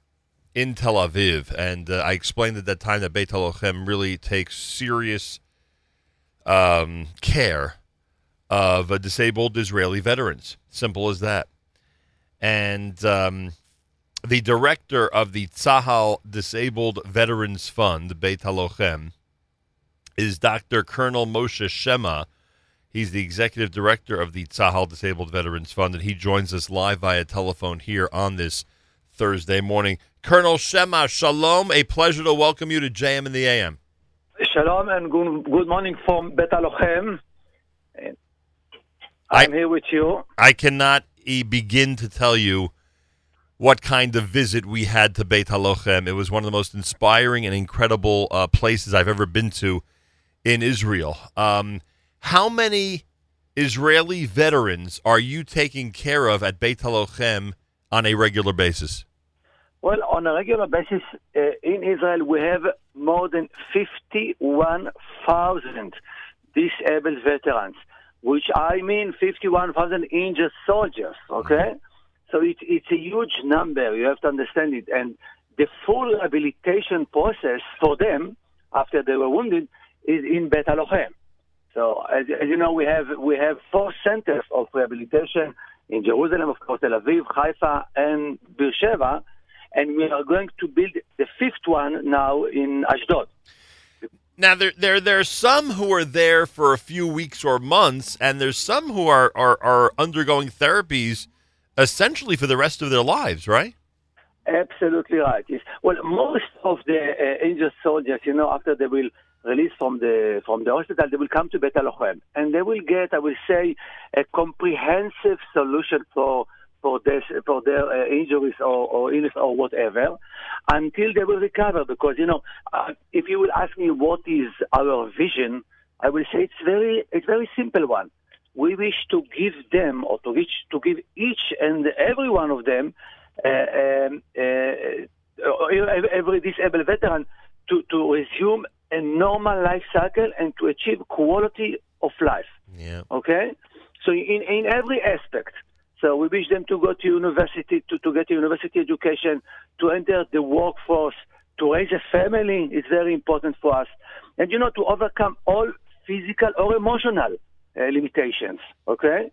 in Tel Aviv, and uh, I explained at that time that Beit Halochem really takes serious um, care of uh, disabled Israeli veterans. Simple as that. And um, the director of the Zahal Disabled Veterans Fund, Beit Halochem, is Dr. Colonel Moshe Shemma. He's the executive director of the Zahal Disabled Veterans Fund, and he joins us live via telephone here on this Thursday morning. Colonel Shemma, shalom. A pleasure to welcome you to JM in the AM. Shalom and good, good morning from Bet Halochem. I'm here with you. I cannot begin to tell you what kind of visit we had to Beit Halochem. It was one of the most inspiring and incredible uh, places I've ever been to in Israel. Um, how many Israeli veterans are you taking care of at Beit Halochem on a regular basis? Well, on a regular basis uh, in Israel, we have more than 51,000 disabled veterans, which I mean 51,000 injured soldiers, mm-hmm. okay? So it, it's a huge number, you have to understand it. And the full rehabilitation process for them after they were wounded is in Bet Halochem. So as, as you know, we have we have four centers of rehabilitation in Jerusalem, of course, Tel Aviv, Haifa, and Beersheba, and we are going to build the fifth one now in Ashdod. Now there there there's some who are there for a few weeks or months, and there's some who are are, are undergoing therapies essentially for the rest of their lives, right? Absolutely right. Yes. Well, most of the uh, injured soldiers, you know, after they will release from the from the hospital, they will come to Bet Halochem, and they will get, I will say, a comprehensive solution for for this for their uh, injuries or, or illness or whatever, until they will recover. Because you know, uh, if you will ask me what is our vision, I will say it's very it's very simple one. We wish to give them or to reach to give each and every one of them uh, um, uh, every disabled veteran to, to resume a normal life cycle and to achieve quality of life. Yeah. Okay? So in, in every aspect. So we wish them to go to university, to, to get a university education, to enter the workforce, to raise a family is very important for us. And, you know, to overcome all physical or emotional uh, limitations. Okay?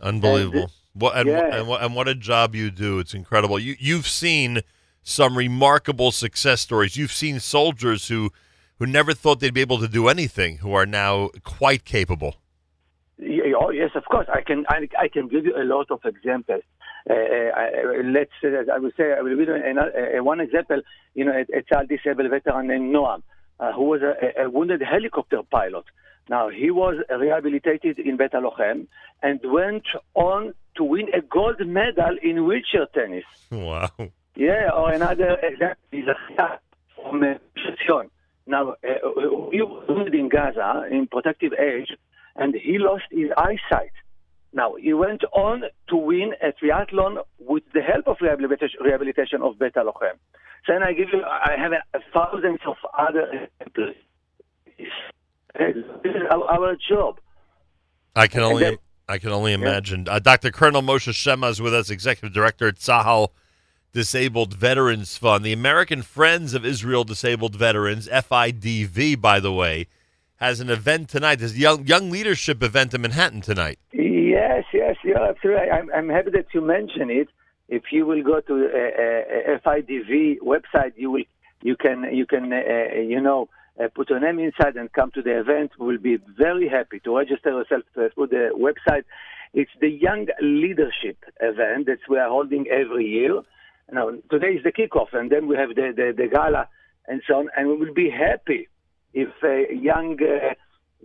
Unbelievable. what and, yeah. and, what, and what a job you do. It's incredible. You you've seen some remarkable success stories. You've seen soldiers who who never thought they'd be able to do anything who are now quite capable. Oh, yes, of course. I can I, I can give you a lot of examples. Uh, I, let's uh, I will say I will give you an, uh, one example. You know, a, a child disabled veteran named Noam, uh, who was a, a wounded helicopter pilot. Now he was rehabilitated in Bet Lochem and went on to win a gold medal in wheelchair tennis. Wow. Yeah, or another example is a from uh. Now, uh, he was wounded in Gaza in Protective Edge, and he lost his eyesight. Now, he went on to win a triathlon with the help of rehabilitation, rehabilitation of Beta Lochem. So, and I give you, I have a, thousands of other examples. This is our, our job. I can only then- I can only imagine. Uh, Dr. Colonel Moshe Shemma is with us, executive director at Zahal Disabled Veterans Fund. The American Friends of Israel Disabled Veterans, FIDV, by the way, has an event tonight. A young young leadership event in Manhattan tonight. Yes, yes, you're absolutely. I'm, I'm happy that you mention it. If you will go to uh, uh, FIDV website, you will you can you can uh, uh, you know uh, put your name inside and come to the event. We'll be very happy to register yourself through the website. It's the Young Leadership event that we are holding every year. Now today is the kickoff, and then we have the the, the gala and so on. And we will be happy if uh, young uh,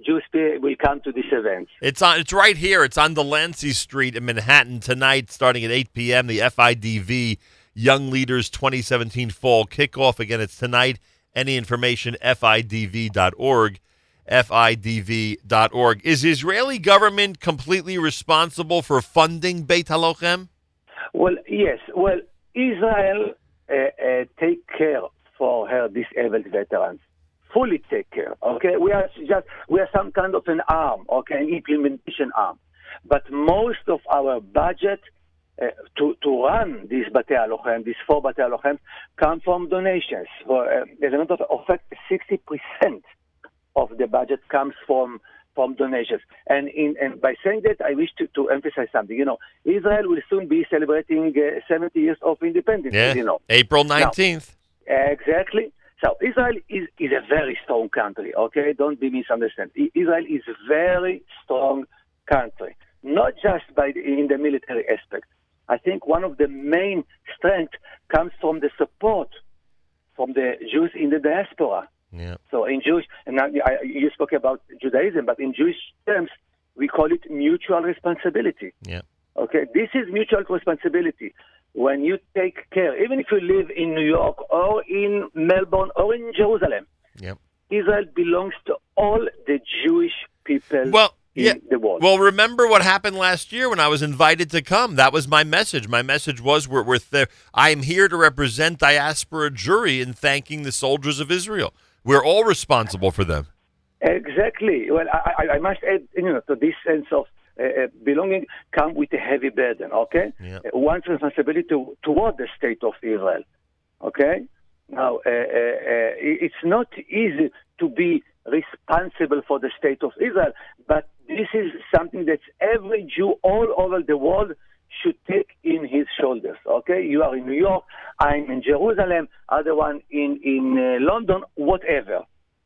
Jewish people will come to this event. It's on. It's right here. It's on Delancey Street in Manhattan tonight, starting at 8 p.m. The FIDV Young Leaders 2017 Fall Kickoff. Again, it's tonight. Any information, FIDV.org. FIDV.org. Is Israeli government completely responsible for funding Beit Halochem? Well, yes. Well, Israel uh, uh, take care for her disabled veterans. Fully take care. Okay, we are just we are some kind of an arm. Okay, an implementation arm. But most of our budget uh, to to run these Bate Alochem, these four Bate Alochem, come from donations. For, uh, as a matter of fact, sixty percent of the budget comes from from donations. And in and by saying that, I wish to, to emphasize something. You know, Israel will soon be celebrating uh, 70 years of independence. Yeah. You know, April Now, 19th. exactly. So Israel is, is a very strong country. Okay, don't be misunderstood. Israel is a very strong country, not just by the, in the military aspect. I think one of the main strengths comes from the support from the Jews in the diaspora. Yeah. So in Jewish, and now I, you spoke about Judaism, but in Jewish terms, we call it mutual responsibility. Yeah. Okay, this is mutual responsibility. When you take care, even if you live in New York or in Melbourne or in Jerusalem, Yep. Israel belongs to all the Jewish people Well, in yeah. the world. Well, remember what happened last year when I was invited to come? That was my message. My message was we're, we're there. I am here to represent diaspora Jewry in thanking the soldiers of Israel. We're all responsible for them. Exactly. Well, I, I, I must add, you know, to this sense of uh, uh, belonging come with a heavy burden. Okay, Yeah. Uh, one's responsibility to, toward the state of Israel. Okay. Now, uh, uh, uh, it's not easy to be responsible for the state of Israel, but this is something that every Jew all over the world should take in his shoulders. Okay, you are in New York, I'm in Jerusalem, other one in in uh, London, whatever,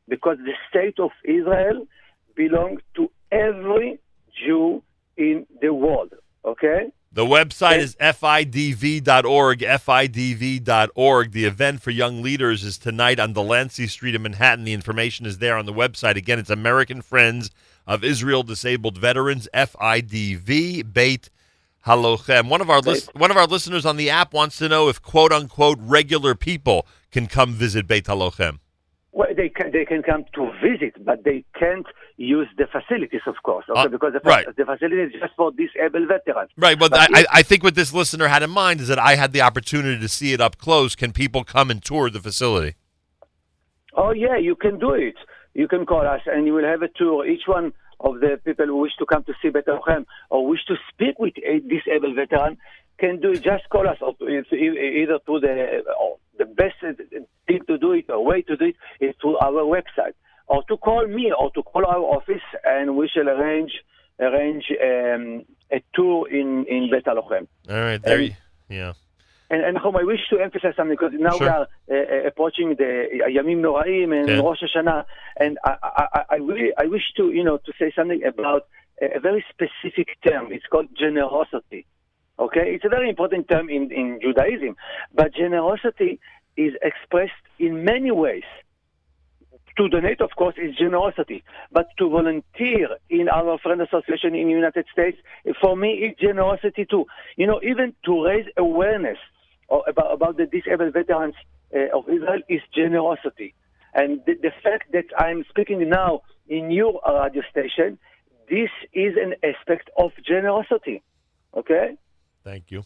because the state of Israel belongs to every Jew in the world. Okay. The website is fidv.org, fidv.org. The event for young leaders is tonight on Delancey Street in Manhattan. The information is there on the website. Again, it's American Friends of Israel Disabled Veterans, FIDV, Beit Halochem. One of our lis- one of our listeners on the app wants to know if quote unquote regular people can come visit Beit Halochem. Well, they can they can come to visit, but they can't use the facilities, of course, okay? Uh, because the, fa- right. the facility is just for disabled veterans. Right, but, But I, I think what this listener had in mind is that I had the opportunity to see it up close. Can people come and tour the facility? Oh yeah, you can do it. You can call us, and you will have a tour. Each one of the people who wish to come to see Betachem or wish to speak with a disabled veteran can do it. Just call us, either through the or the best thing to do it or way to do it is through our website, or to call me, or to call our office, and we shall arrange arrange um, a tour in in Bet. All right, there And- you. Yeah. And, and Chom, I wish to emphasize something because now Sure. we are uh, uh, approaching the Yamim Noraim and Yeah. Rosh Hashanah, and I, I, I- really I wish to you know to say something about a very specific term. It's called generosity. Okay, it's a very important term in, in Judaism, but generosity is expressed in many ways. To donate, of course, is generosity, but to volunteer in our friend association in the United States, for me, it's generosity too. You know, even to raise awareness about, about the disabled veterans uh, of Israel is generosity. And the, the fact that I'm speaking now in your radio station, this is an aspect of generosity. Okay? Thank you.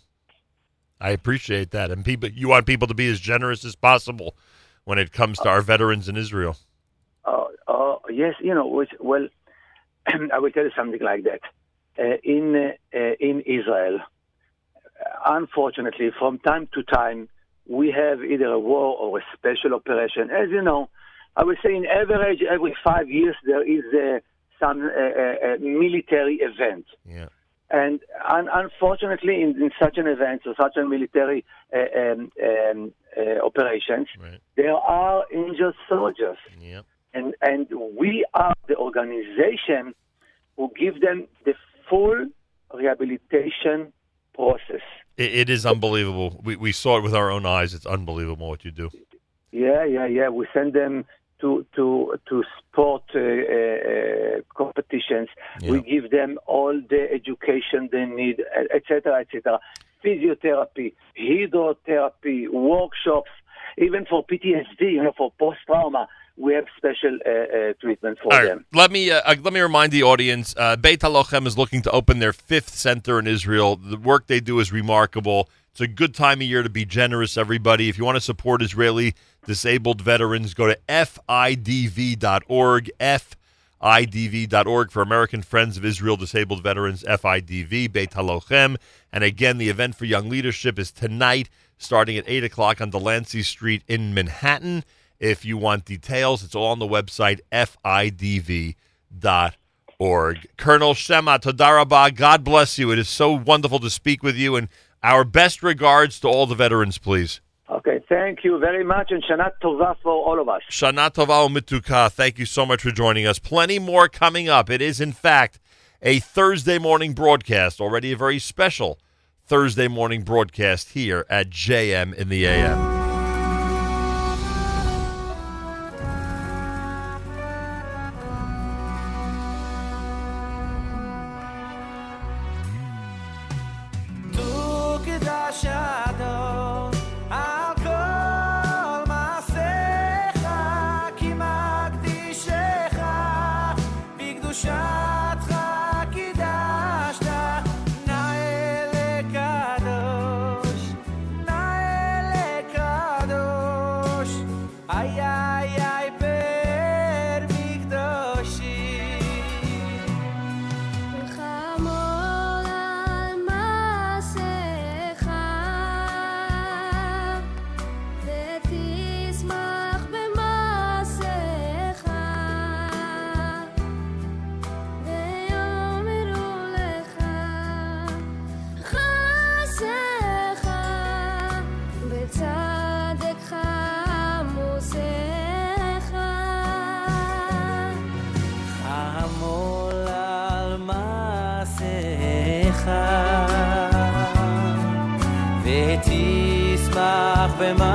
I appreciate that. And people, you want people to be as generous as possible when it comes to our veterans in Israel. Oh, oh yes, you know, which, well, I will tell you something like that. Uh, in uh, uh, in Israel, unfortunately, from time to time, we have either a war or a special operation. As you know, I would say in average, every five years there is uh, some uh, uh, uh, military event. Yeah. And un- unfortunately, in, in such an event or such a military uh, um, um, uh, operations, there are injured soldiers. Yep. And, and we are the organization who give them the full rehabilitation process. It, it is unbelievable. We, we saw it with our own eyes. It's unbelievable what you do. Yeah, yeah, yeah. We send them to to to sport uh, uh, competitions. We give them all the education they need, etc., etc. Physiotherapy, hydrotherapy, workshops, even for PTSD, you know, for post trauma, we have special uh, uh, treatment for right, them. let me uh, uh, let me remind the audience. Uh, Beit Halochem is looking to open their fifth center in Israel. The work they do is remarkable. It's a good time of year to be generous, everybody. If you want to support Israeli disabled veterans, go to fidv.org. fidv.org for American Friends of Israel Disabled Veterans, FIDV, Beit Halochem. And again, the event for Young Leadership is tonight, starting at 8 o'clock on Delancey Street in Manhattan. If you want details, it's all on the website, fidv.org. Colonel Shemma, Todarabah, God bless you. It is so wonderful to speak with you, and our best regards to all the veterans, please. Okay, thank you very much, and Shana Tova for all of us. Shana Tova Mituka, thank you so much for joining us. Plenty more coming up. It is, in fact, a Thursday morning broadcast, already a very special Thursday morning broadcast here at JM in the AM. blasfemar.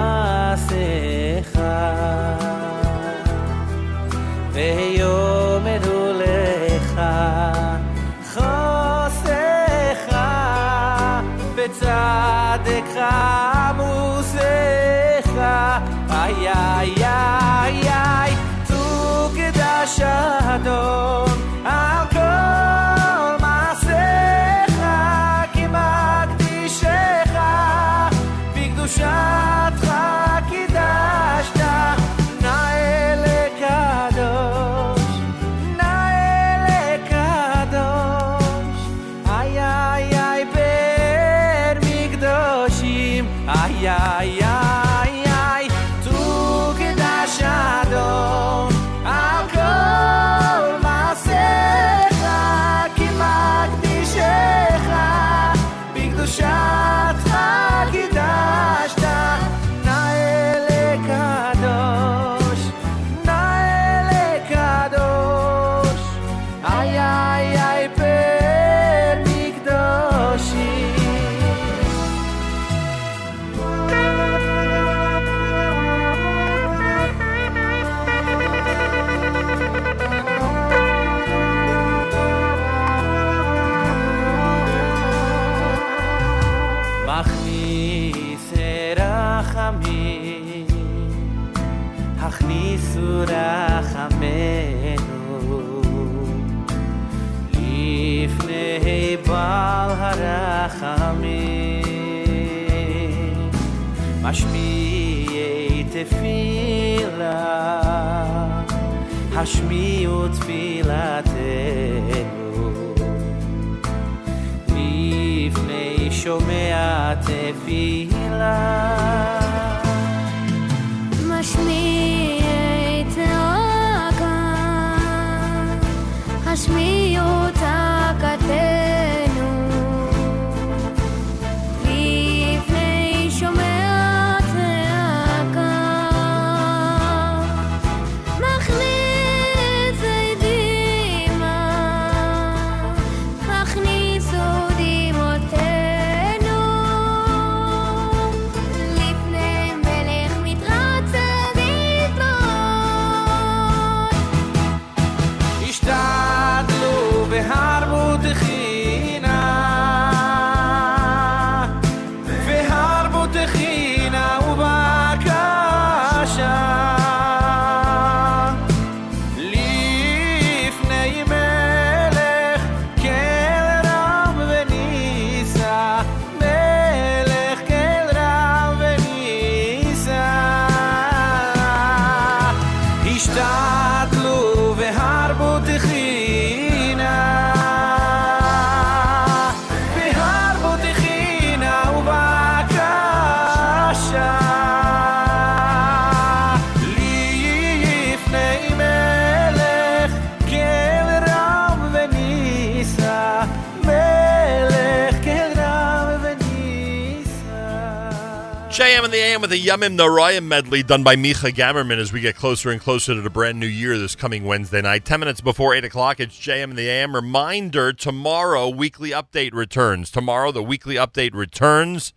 Yamim Noraim medley done by Micha Gammerman as we get closer and closer to the brand new year this coming Wednesday night. 10 minutes before 8 o'clock, it's JM and the AM. Reminder tomorrow, weekly update returns. Tomorrow, the weekly update returns.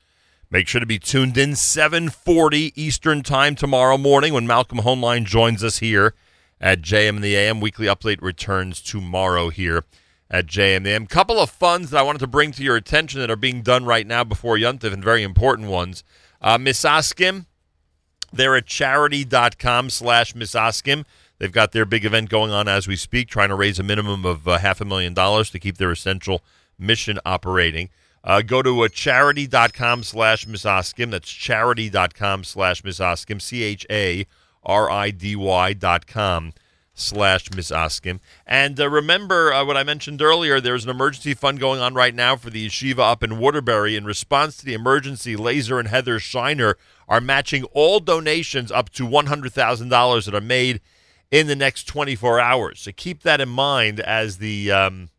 Make sure to be tuned in 740 Eastern Time tomorrow morning when Malcolm Hoenlein joins us here at JM and the AM. Weekly update returns tomorrow here at JM and the AM. Couple of funds that I wanted to bring to your attention that are being done right now before Yuntif and very important ones. Uh, Misaskim, they're at charidy.com slash Misaskim. They've got their big event going on as we speak, trying to raise a minimum of uh, half a million dollars to keep their essential mission operating. Uh, go to uh, charidy.com slash Misaskim. That's charidy.com slash Miss Misaskim. C H A R I D Y dot com slash Misaskim. And uh, remember uh, what I mentioned earlier, there's an emergency fund going on right now for the yeshiva up in Waterbury. In response to the emergency, Laser and Heather Shiner are matching all donations up to $100,000 that are made in the next 24 hours. So keep that in mind as the um,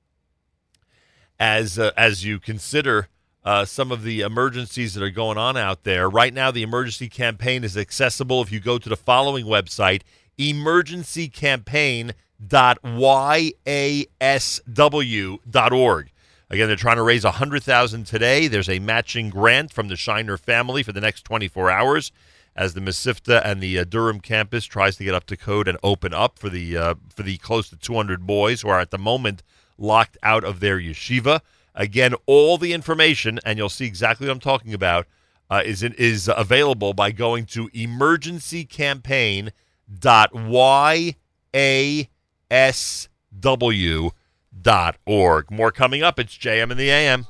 as uh, as you consider uh, some of the emergencies that are going on out there. Right now, the emergency campaign is accessible if you go to the following website: emergencycampaign.yasw.org. Again, they're trying to raise 100000 today. There's a matching grant from the Shiner family for the next 24 hours as the Mesifta and the uh, Durham campus tries to get up to code and open up for the uh, for the close to 200 boys who are at the moment locked out of their yeshiva. Again, all the information, and you'll see exactly what I'm talking about, uh, is is available by going to dot y a s w dot org. More coming up. It's JM in the AM.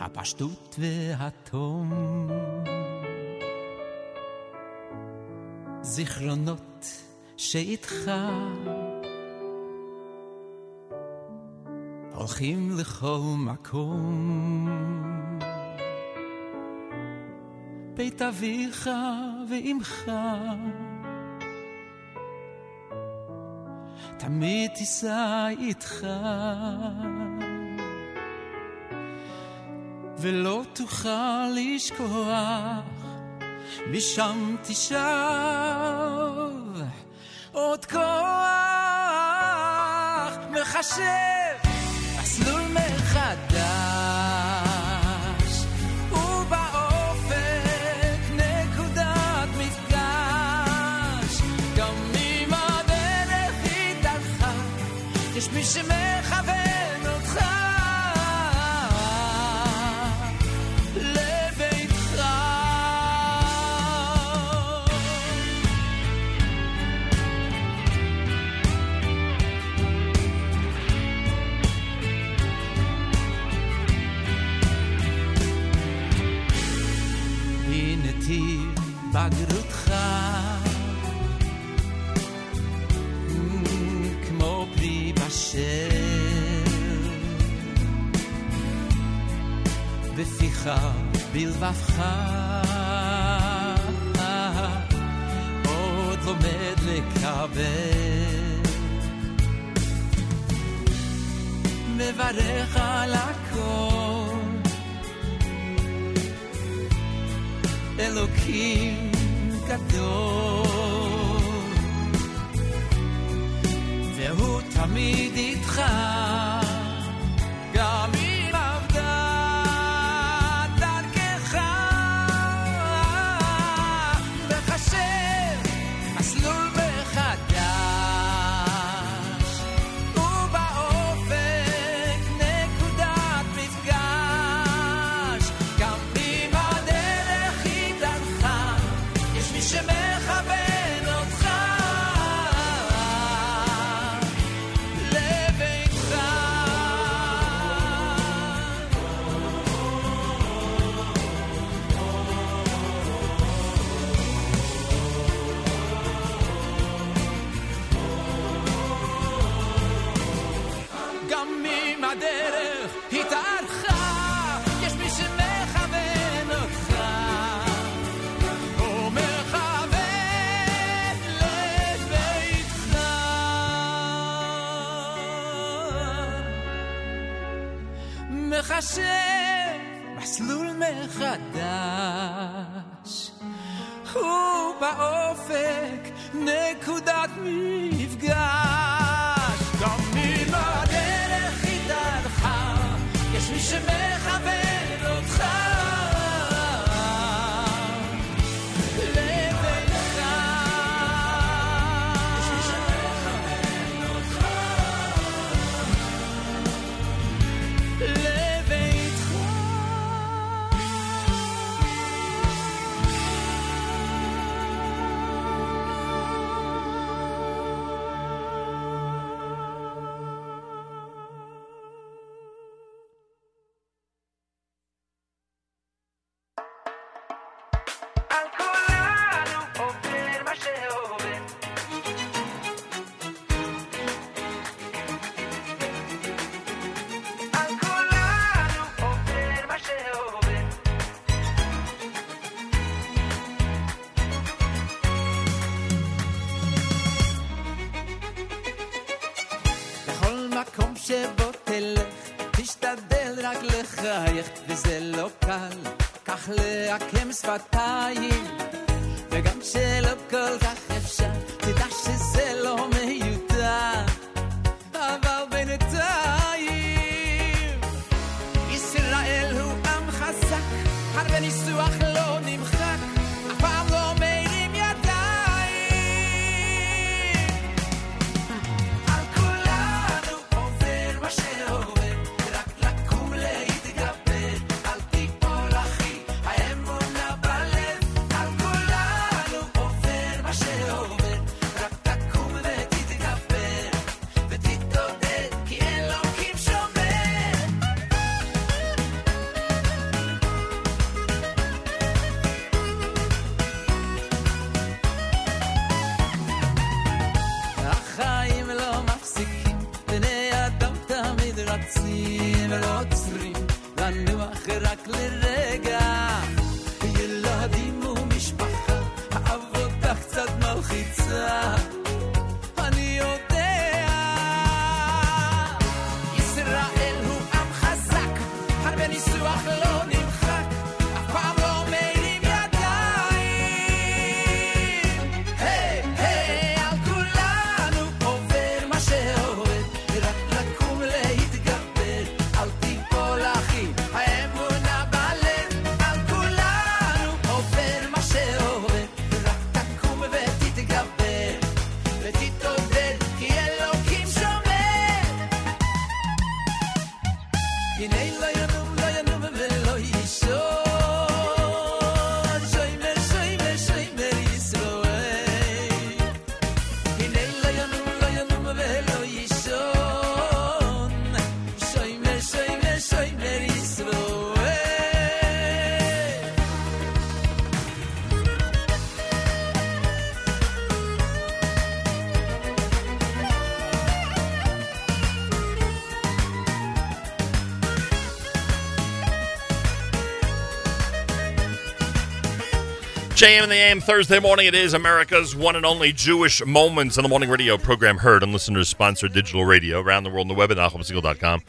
הפשטות והתום. זיכרונות שאיתך הולכים לכל מקום. בית אביך ואמך תמיד תישא איתך ולא תוכל לשכוח, משם תשב עוד כוח מחשב. מסלול מחדש ובאופק נקודת מפגש. גם אם הדרך היא דרכה יש מי שמ... אותך בלבבך. עוד לומד לקבל. מברך על הכל. אלוקים גדול. והוא תמיד איתך. Yine ile JM in the AM Thursday morning. It is America's one and only Jewish Moments in the Morning radio program heard on listeners sponsored digital radio around the world on the web at NachumSegal.com,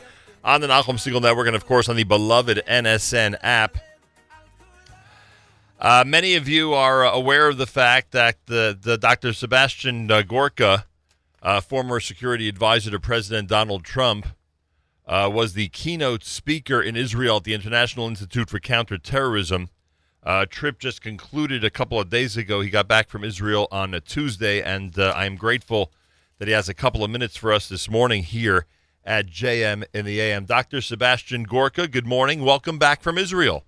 on the Nachum Segal Network, and of course on the beloved NSN app. Uh, many of you are uh, aware of the fact that the, the Dr. Sebastian uh, Gorka, uh, former security advisor to President Donald Trump, uh, was the keynote speaker in Israel at the International Institute for Counterterrorism. Uh, trip just concluded a couple of days ago. He got back from Israel on a Tuesday, and uh, I am grateful that he has a couple of minutes for us this morning here at JM in the AM. Dr. Sebastian Gorka, good morning. Welcome back from Israel.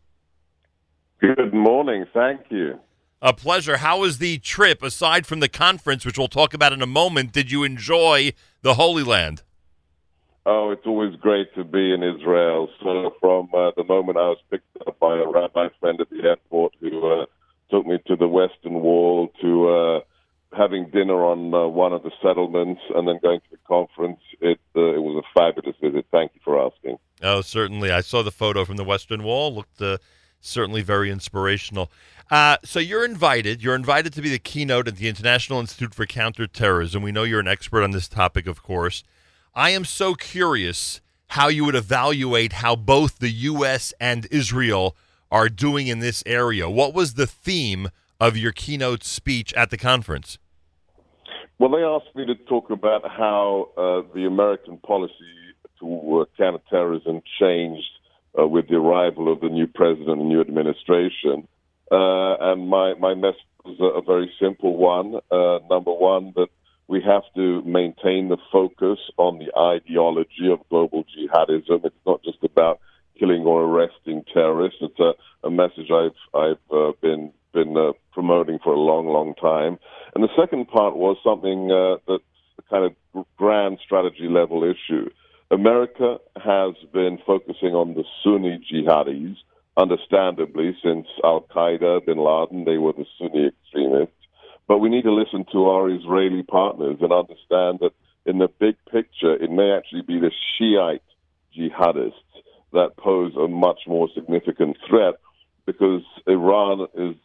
Good morning. Thank you. A pleasure. How was the trip, aside from the conference, which we'll talk about in a moment? Did you enjoy the Holy Land? Oh, it's always great to be in Israel. So, from uh, the moment I was picked up by a rabbi friend at the airport who uh, took me to the Western Wall, to uh, having dinner on uh, one of the settlements, and then going to the conference, it uh, it was a fabulous visit. Thank you for asking. Oh, certainly. I saw the photo from the Western Wall. Looked uh, certainly very inspirational. Uh, so you're invited. You're invited to be the keynote at the International Institute for Counterterrorism. We know you're an expert on this topic, of course. I am so curious how you would evaluate how both the U.S. and Israel are doing in this area. What was the theme of your keynote speech at the conference? Well, they asked me to talk about how uh, the American policy to uh, counterterrorism changed uh, with the arrival of the new president and new administration. Uh, and my, my message was a, a very simple one. Uh, number one, that we have to maintain the focus on the ideology of global jihadism. It's not just about killing or arresting terrorists. It's a, a message I've I've uh, been been uh, promoting for a long, long time. And the second part was something uh, that's kind of grand strategy level issue. America has been focusing on the Sunni jihadis, understandably, since Al Qaeda, Bin Laden, they were the Sunni extremists. But we need to listen to our Israeli partners and understand that in the big picture, it may actually be the Shiite jihadists that pose a much more significant threat because Iran is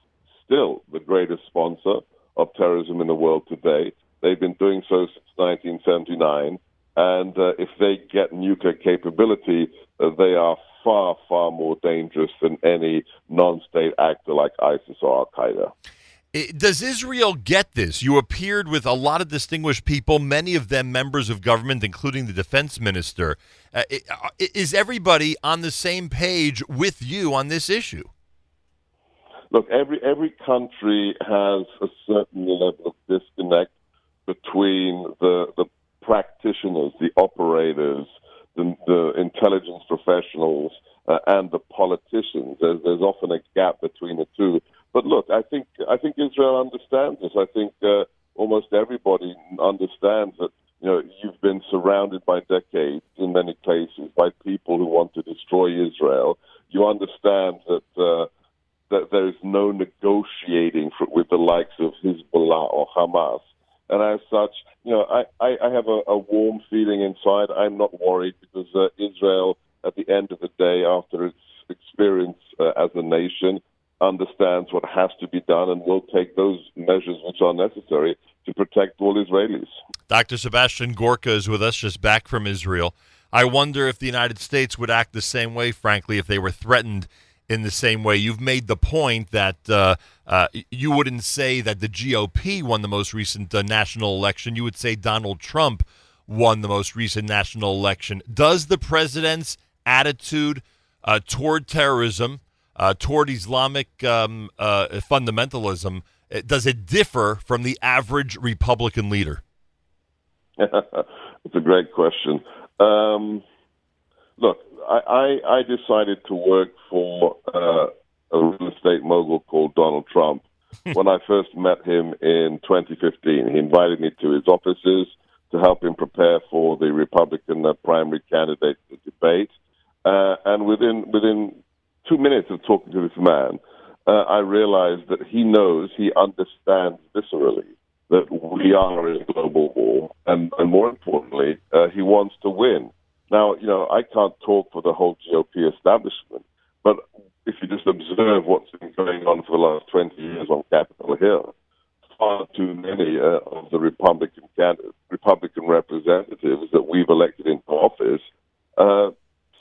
still the greatest sponsor of terrorism in the world today. They've been doing so since 1979. And uh, if they get nuclear capability, uh, they are far, far more dangerous than any non state actor like ISIS or Al Qaeda. Does Israel get this? You appeared with a lot of distinguished people, many of them members of government, including the defense minister. Uh, i- is everybody on the same page with you on this issue? Look, every every country has a certain level of disconnect between the the practitioners, the operators, the, the intelligence professionals, uh, and the politicians. There's, there's often a gap between the two. But look, I think I think Israel understands this. I think uh, almost everybody understands that you know you've been surrounded by decades in many places by people who want to destroy Israel. You understand that. Uh, that there is no negotiating for, with the likes of Hezbollah or Hamas. And as such, you know, I, I, I have a, a warm feeling inside. I'm not worried because uh, Israel, at the end of the day, after its experience uh, as a nation, understands what has to be done and will take those measures which are necessary to protect all Israelis. Dr. Sebastian Gorka is with us, just back from Israel. I wonder if the United States would act the same way, frankly, if they were threatened in the same way. You've made the point that uh, uh, you wouldn't say that the GOP won the most recent uh, national election. You would say Donald Trump won the most recent national election. Does the president's attitude uh, toward terrorism, uh, toward Islamic um, uh, fundamentalism, does it differ from the average Republican leader? it's a great question. Um, look, I, I, I decided to work for uh, a real estate mogul called Donald Trump when I first met him in 2015. He invited me to his offices to help him prepare for the Republican uh, primary candidate debate. Uh, and within within two minutes of talking to this man, uh, I realized that he knows, he understands viscerally that we are in a global war, and, and more importantly, uh, he wants to win. Now, you know, I can't talk for the whole GOP establishment, but if you just observe what's been going on for the last 20 years on Capitol Hill, far too many uh, of the Republican Republican representatives that we've elected into office uh,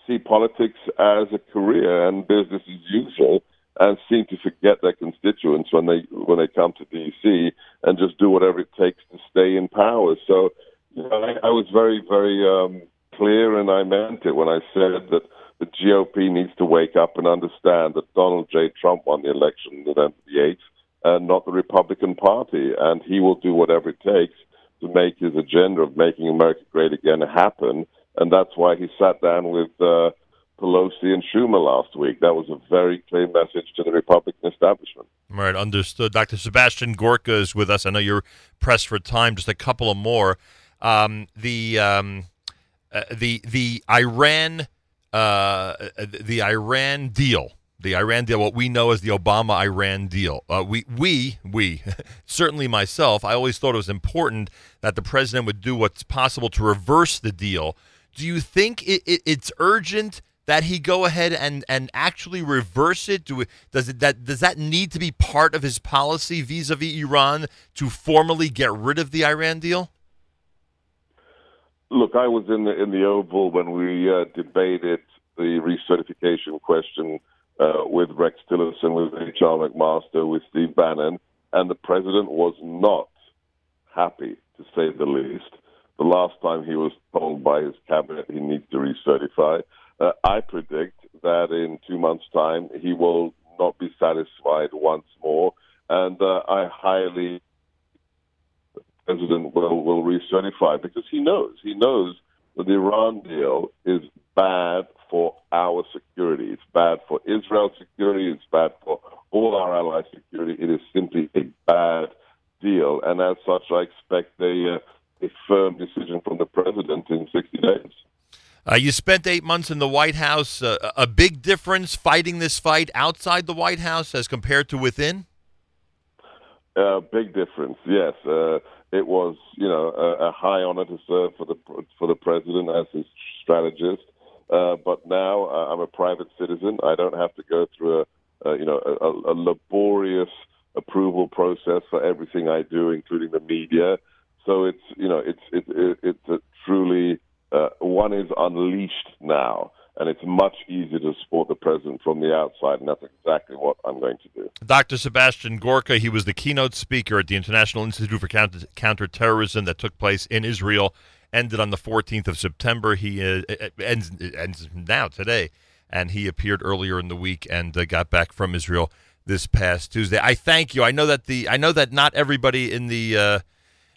see politics as a career and business as usual, and seem to forget their constituents when they when they come to DC and just do whatever it takes to stay in power. So, you know, I, I was very very um, clear, and I meant it when I said that the GOP needs to wake up and understand that Donald J. Trump won the election November the eighth, and not the Republican Party, and he will do whatever it takes to make his agenda of making America great again happen. And that's why he sat down with uh, Pelosi and Schumer last week. That was a very clear message to the Republican establishment. All right, understood. Dr. Sebastian Gorka is with us. I know you're pressed for time. Just a couple of more. Um, the um, uh, the the Iran uh, the Iran deal. The Iran deal, what we know as the Obama-Iran deal. Uh, we, we, we, certainly myself, I always thought it was important that the president would do what's possible to reverse the deal. Do you think it, it, it's urgent that he go ahead and, and actually reverse it? Do does it that does that need to be part of his policy vis-a-vis Iran to formally get rid of the Iran deal? Look, I was in the in the Oval when we uh, debated the recertification question uh, with Rex Tillerson, with H.R. McMaster, with Steve Bannon, and the president was not happy, to say the least. The last time he was told by his cabinet he needs to recertify, uh, I predict that in two months' time he will not be satisfied once more, and uh, I highly president will will recertify because he knows he knows that the Iran deal is bad for our security. It's bad for Israel's security. It's bad for all our allies' security. It is simply a bad deal, and as such, I expect a, uh, a firm decision from the president in 60 days. Uh, you spent eight months in the White House. Uh, a big difference fighting this fight outside the White House as compared to within? Uh, big difference, yes. Uh, it was, you know, a, a high honor to serve for the for the president as his strategist. Uh, but now uh, I'm a private citizen. I don't have to go through a, a you know, a, a laborious approval process for everything I do, including the media. So it's, you know, it's it, it, it's truly uh, one is unleashed now, and it's much easier to support the president from the outside, and that's exactly what I'm going to do. Dr. Sebastian Gorka, he was the keynote speaker at the International Institute for Counter- Counterterrorism that took place in Israel, ended on the 14th of September. He uh, ends, ends now, today, and he appeared earlier in the week and uh, got back from Israel this past Tuesday. I thank you. I know that the I know that not everybody in the uh,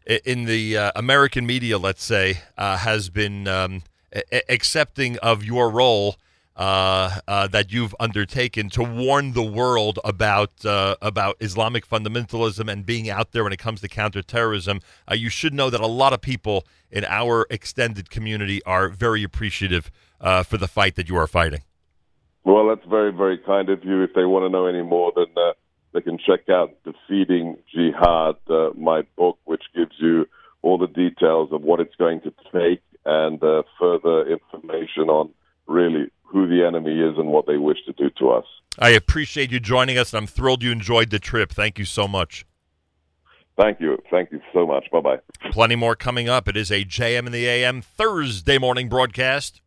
in the uh, American media, let's say, uh, has been um, a- accepting of your role uh, uh, that you've undertaken to warn the world about uh, about Islamic fundamentalism and being out there when it comes to counterterrorism. Uh, you should know that a lot of people in our extended community are very appreciative for the fight that you are fighting. Well, that's very, very kind of you. If they want to know any more, then they can check out Defeating Jihad, uh, my book, which gives you all the details of what it's going to take and uh, further information on really who the enemy is and what they wish to do to us. I appreciate you joining us, and I'm thrilled you enjoyed the trip. Thank you so much. Thank you. Thank you so much. Bye bye. Plenty more coming up. It is a JM in the AM Thursday morning broadcast.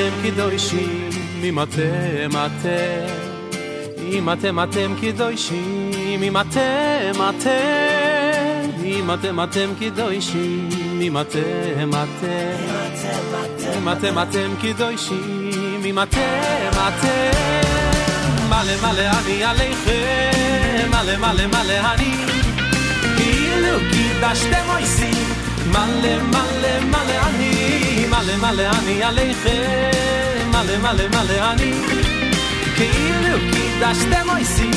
אתם קדושים אם אתם אתם אם אתם אתם קדושים אם אתם אתם אם אתם אתם קדושים אם אתם אתם אם אתם אתם קדושים אם אתם אתם. מלא מלא אני עליכם מלא מלא מלא אני. כאילו קידשתם אויסים מלא מלא מלא אני. מלא מלא אני עליכם, מלא מלא מלא אני, כאילו קידשתם אויסי,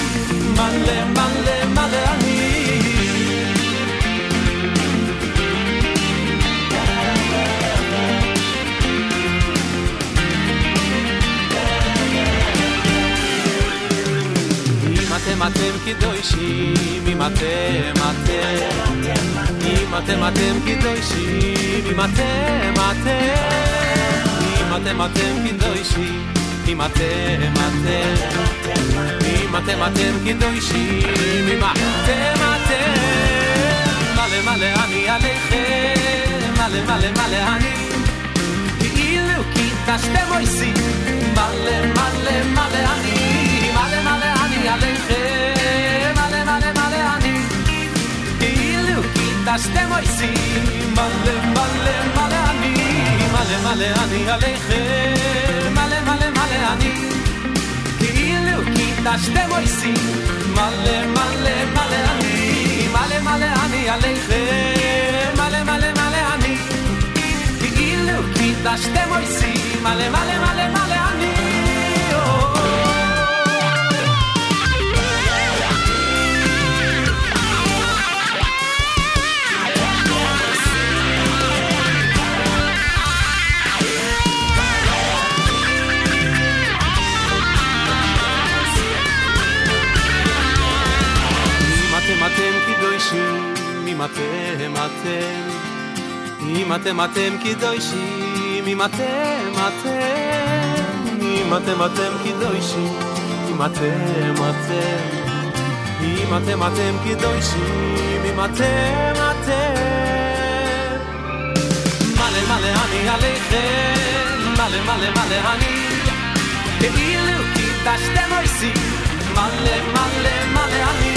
מלא מלא מלא אני. אם אתם אתם קדושים, אם אתם אתם אם אתם אתם קדושים, אם אתם אתם, אם אתם אתם קדושים, אם אתם אתם, אם אתם אתם קדושים, אם אתם אתם, מלא מלא אני עליכם, מלא מלא מלא אני, כאילו קידשתם אויסי, מלא מלא מלא אני, מלא מלא אני עליכם, כאילו קידשתם אויסי, מלא מלא מלא אני, מלא מלא אני עליכם, מלא מלא מלא אני, כאילו קידשתם אויסי, מלא מלא מלא אני, מלא מלא אני עליכם, מלא מלא מלא אני, כאילו קידשתם אויסי, מלא מלא מלא מלא אתם אתם, אם אתם אתם קדושים, אם אתם אתם, אם אתם אתם קדושים, אם אתם אתם, אם אתם אתם קדושים, אם אתם אתם. מלא מלא אני עליכם, מלא מלא מלא אני, כאילו קידשתם אויסי, מלא מלא מלא אני,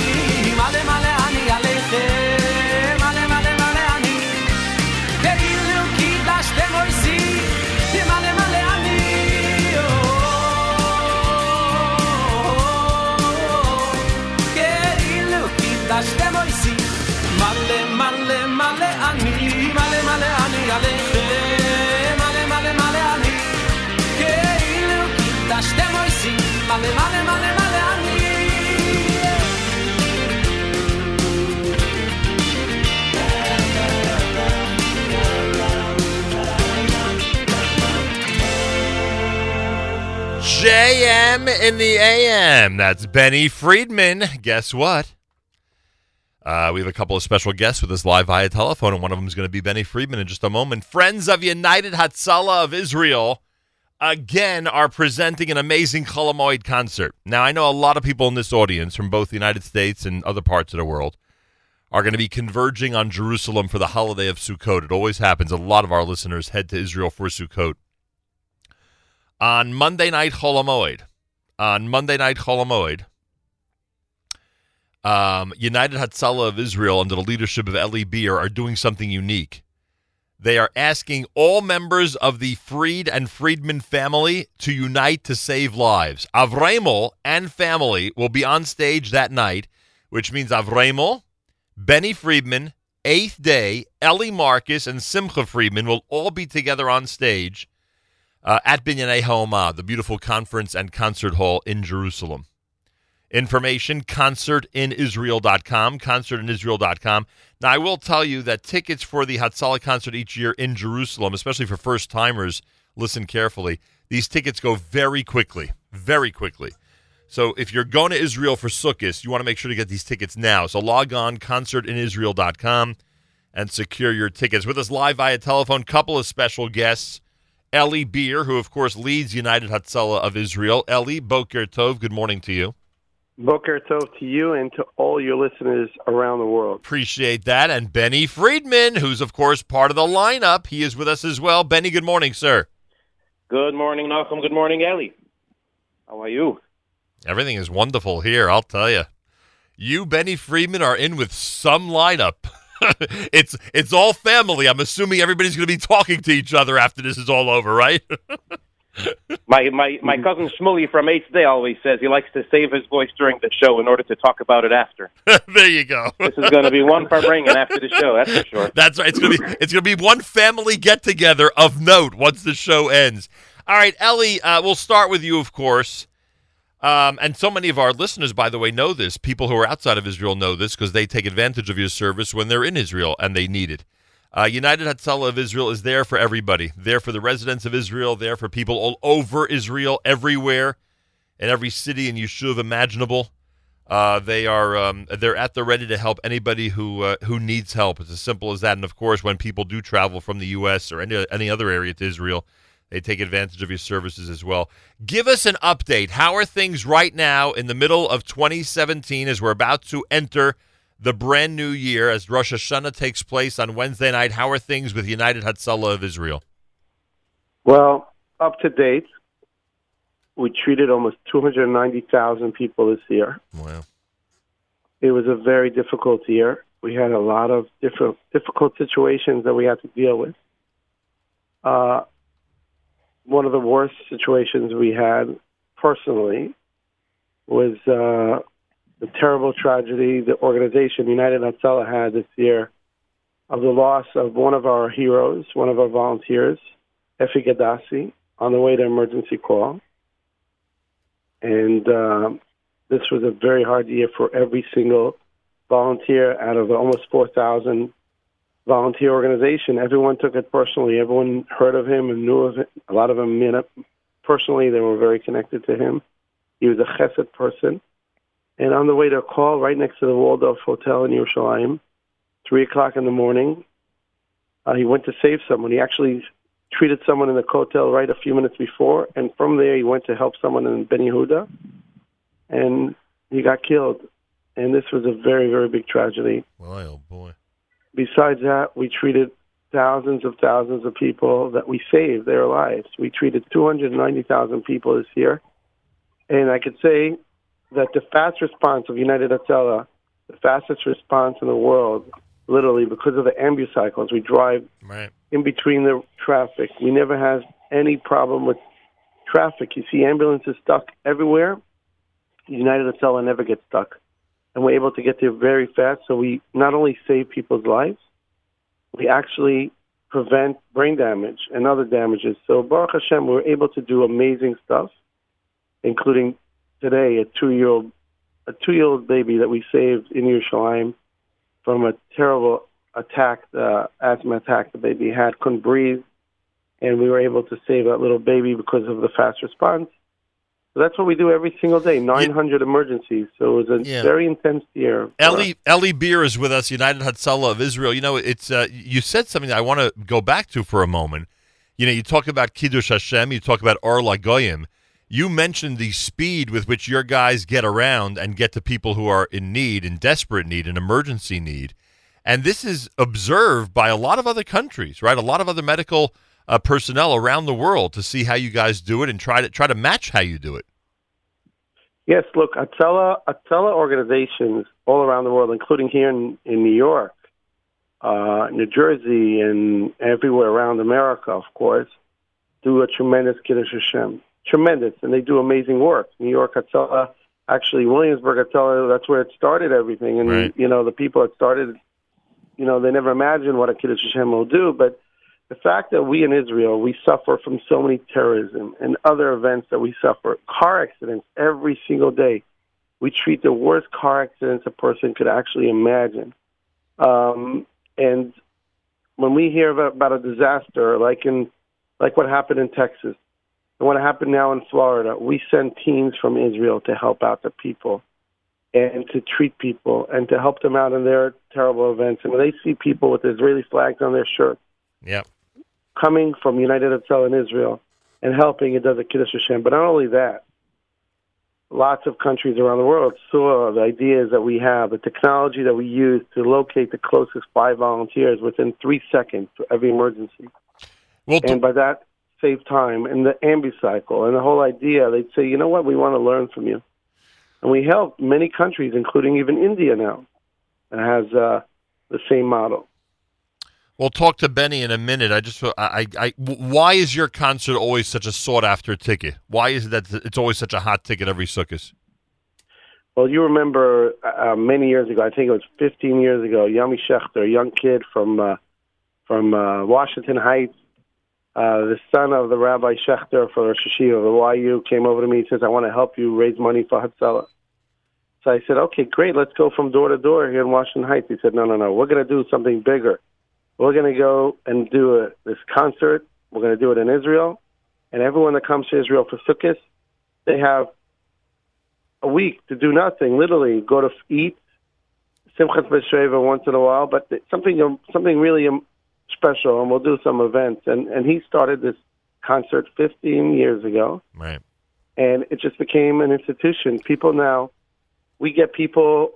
JM in the AM. That's Benny Friedman. Guess what? Uh, we have a couple of special guests with us live via telephone, and one of them is going to be Benny Friedman in just a moment. Friends of United Hatzalah of Israel again are presenting an amazing Chol HaMoed concert. Now, I know a lot of people in this audience from both the United States and other parts of the world are going to be converging on Jerusalem for the holiday of Sukkot. It always happens. A lot of our listeners head to Israel for Sukkot. On Monday night Chol HaMoed, on Monday night Chol HaMoed, um, United Hatzalah of Israel, under the leadership of Eli Beer, are doing something unique. They are asking all members of the Fried and Friedman family to unite to save lives. Avremel and family will be on stage that night, which means Avremel, Benny Friedman, Eighth Day, Eli Marcus, and Simcha Friedman will all be together on stage uh, at Binyanei Haoma, the beautiful conference and concert hall in Jerusalem. Information, concertinisrael.com, concertinisrael.com. Now, I will tell you that tickets for the Hatzalah concert each year in Jerusalem, especially for first timers, listen carefully, these tickets go very quickly, very quickly. So if you're going to Israel for Sukkot, you want to make sure to get these tickets now. So log on, concertinisrael.com, and secure your tickets. With us live via telephone, couple of special guests. Eli Beer, who of course leads United Hatzalah of Israel. Eli, Boker Tov, good morning to you. Boker Tov to you and to all your listeners around the world. Appreciate that. And Benny Friedman, who's of course part of the lineup. He is with us as well. Benny, good morning, sir. Good morning, Nachum. Good morning, Eli. How are you? Everything is wonderful here, I'll tell you. You, Benny Friedman, are in with some lineup. it's it's all family. I'm assuming everybody's going to be talking to each other after this is all over, right? My my my cousin Shmuley from Eighth Day always says he likes to save his voice during the show in order to talk about it after. there you go. This is going to be one for bringing after the show. That's for sure. That's right. It's gonna be it's gonna be one family get together of note once the show ends. All right, Eli. Uh, we'll start with you, of course. Um, and so many of our listeners, by the way, know this. People who are outside of Israel know this because they take advantage of your service when they're in Israel and they need it. Uh, United Hatzalah of Israel is there for everybody. There for the residents of Israel. There for people all over Israel, everywhere, in every city and yeshuv imaginable. Uh, they are um, they're at the ready to help anybody who uh, who needs help. It's as simple as that. And of course, when people do travel from the U.S. or any any other area to Israel, they take advantage of your services as well. Give us an update. How are things right now in the middle of 2017 as we're about to enter the brand new year as Rosh Hashanah takes place on Wednesday night? How are things with United Hatzalah of Israel? Well, up to date, we treated almost 290,000 people this year. Wow. It was a very difficult year. We had a lot of different difficult situations that we had to deal with. Uh, one of the worst situations we had personally was uh, the terrible tragedy the organization United Hatzalah had this year of the loss of one of our heroes, one of our volunteers, Efi Gadassi, on the way to emergency call. And uh, this was a very hard year for every single volunteer out of almost 4,000 volunteer organization. Everyone took it personally. Everyone heard of him and knew of it. A lot of them, met know, personally, they were very connected to him. He was a chesed person. And on the way to a call right next to the Waldorf Hotel in Yerushalayim, 3 o'clock in the morning, uh, he went to save someone. He actually treated someone in the hotel right a few minutes before, and from there he went to help someone in Ben Yehuda, and he got killed. And this was a very, very big tragedy. Boy, oh boy. Besides that, we treated thousands of thousands of people that we saved their lives. We treated 290,000 people this year. And I could say that the fast response of United Hatzalah, the fastest response in the world, literally because of the ambucycles, we drive Right. in between the traffic. We never have any problem with traffic. You see ambulances stuck everywhere. United Hatzalah never gets stuck. And we're able to get there very fast. So we not only save people's lives, we actually prevent brain damage and other damages. So Baruch Hashem, we're able to do amazing stuff, including today a two-year-old a two-year-old baby that we saved in Yerushalayim from a terrible attack, uh, asthma attack the baby had, couldn't breathe, and we were able to save that little baby because of the fast response. So that's what we do every single day, 900 emergencies. So it was a Yeah. very intense year. us. Eli Eli Beer is with us, United Hatzalah of Israel. You know, it's uh, you said something that I want to go back to for a moment. You know, you talk about Kiddush Hashem, you talk about Or Lagoyim. You mentioned the speed with which your guys get around and get to people who are in need, in desperate need, in emergency need. And this is observed by a lot of other countries, right? A lot of other medical uh, personnel around the world to see how you guys do it and try to try to match how you do it. Yes, look, Hatzalah, Hatzalah organizations all around the world, including here in, in New York, uh, New Jersey, and everywhere around America, of course, do a tremendous Kiddush Hashem. Tremendous, and they do amazing work. New York Hatzalah, actually Williamsburg Hatzalah, that's where it started everything. And, Right. you know, the people that started, you know, they never imagined what a Kiddush Hashem will do, but the fact that we in Israel we suffer from so many terrorism and other events that we suffer, car accidents every single day. We treat the worst car accidents a person could actually imagine. Um, and when we hear about a disaster like in like what happened in Texas and what happened now in Florida, we send teams from Israel to help out the people and to treat people and to help them out in their terrible events. And when they see people with Israeli flags on their shirt, Yeah. coming from United Hatzalah in Israel and helping, it does a Kiddush Hashem. But not only that, lots of countries around the world saw the ideas that we have, the technology that we use to locate the closest five volunteers within three seconds for every emergency. Well, and by that, save time. And the ambucycle and the whole idea, they'd say, you know what, we want to learn from you. And we help many countries, including even India now, that has uh, the same model. We'll talk to Benny in a minute. I just, I, I, I, why is your concert always such a sought after ticket? Why is it that it's always such a hot ticket every Sukkos? Well, you remember uh, many years ago, I think it was 15 years ago, Yami Schechter, a young kid from uh, from uh, Washington Heights, uh, the son of the Rabbi Schechter for Rosh Yeshiva of the YU came over to me and says, I want to help you raise money for Hatzalah. So I said, okay, great. Let's go from door to door here in Washington Heights. He said, no, no, no. We're going to do something bigger. We're going to go and do a, this concert. We're going to do it in Israel. And everyone that comes to Israel for Sukkot, they have a week to do nothing, literally go to eat, Simchat B'Sheva once in a while, but something something really special, and we'll do some events. And and he started this concert 15 years ago, Right. and it just became an institution. People now, we get people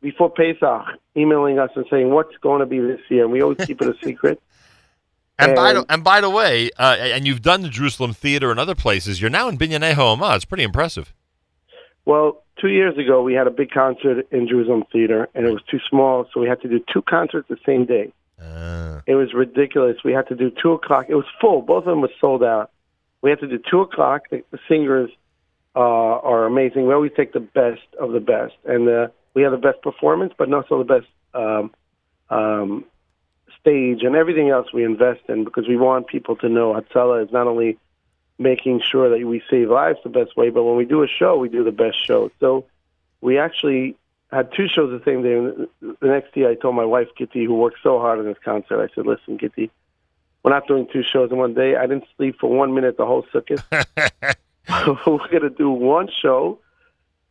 before Pesach emailing us and saying what's going to be this year, and we always keep it a secret. And, by the And- and by the way, uh, and you've done the Jerusalem Theater and other places. You're now in Binyanei Ha'oma. It's pretty impressive. Well, two years ago, we had a big concert in Jerusalem Theater, and it was too small, so we had to do two concerts the same day. It was ridiculous. We had to do two o'clock. It was full. Both of them were sold out. We had to do two o'clock. The, the singers uh, are amazing. We always take the best of the best, and uh, we have the best performance, but also the best um, um, stage and everything else we invest in because we want people to know Hatzalah is not only making sure that we save lives the best way, but when we do a show, we do the best show. So we actually had two shows the same day. And the next day, I told my wife, Kitty, who worked so hard on this concert, I said, listen, Kitty, we're not doing two shows in one day. I didn't sleep for one minute the whole Sukkot. we're going to do one show,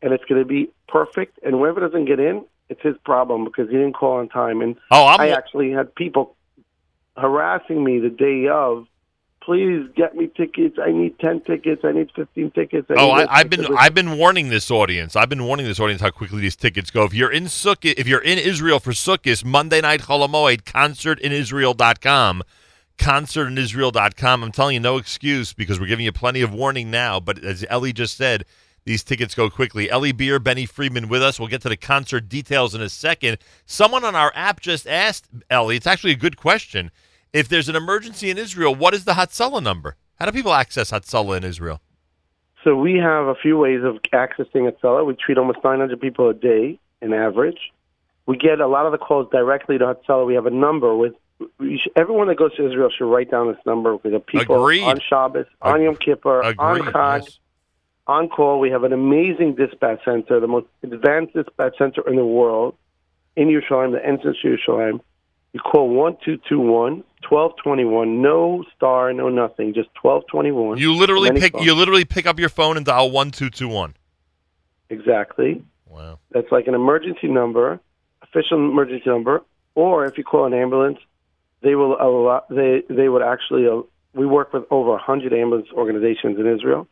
and it's going to be perfect. And whoever doesn't get in, it's his problem because he didn't call on time. And Oh, I'm- I actually had people harassing me the day of. Please get me tickets. I need ten tickets. I need fifteen tickets. Oh. I, I've been I've been warning this audience. I've been warning this audience how quickly these tickets go. If you're in Sukkot, if you're in Israel for Sukkot, Monday night Chol HaMoed, concertinisrael.com, concertinisrael.com. I'm telling you, no excuse because we're giving you plenty of warning now. But as Eli just said, these tickets go quickly. Eli Beer, Benny Friedman with us. We'll get to the concert details in a second. Someone on our app just asked Eli. It's actually a good question. If there's an emergency in Israel, what is the Hatzalah number? How do people access Hatzalah in Israel? So we have a few ways of accessing Hatzalah. We treat almost 900 people a day in average. We get a lot of the calls directly to Hatzalah. We have a number with should, everyone that goes to Israel should write down this number because the people Agreed. on Shabbos, on Yom Kippur, on Agreed, Chag, yes. on call. We have an amazing dispatch center, the most advanced dispatch center in the world in Yerushalayim, the entrance to Yerushalayim. You call 1221 1221, no star, no nothing, just 1221. You literally pick you literally pick up your phone and dial one two two one. Exactly. Wow. That's like an emergency number, official emergency number, or if you call an ambulance, they will allow, they they would actually uh, we work with over 100 ambulance organizations in Israel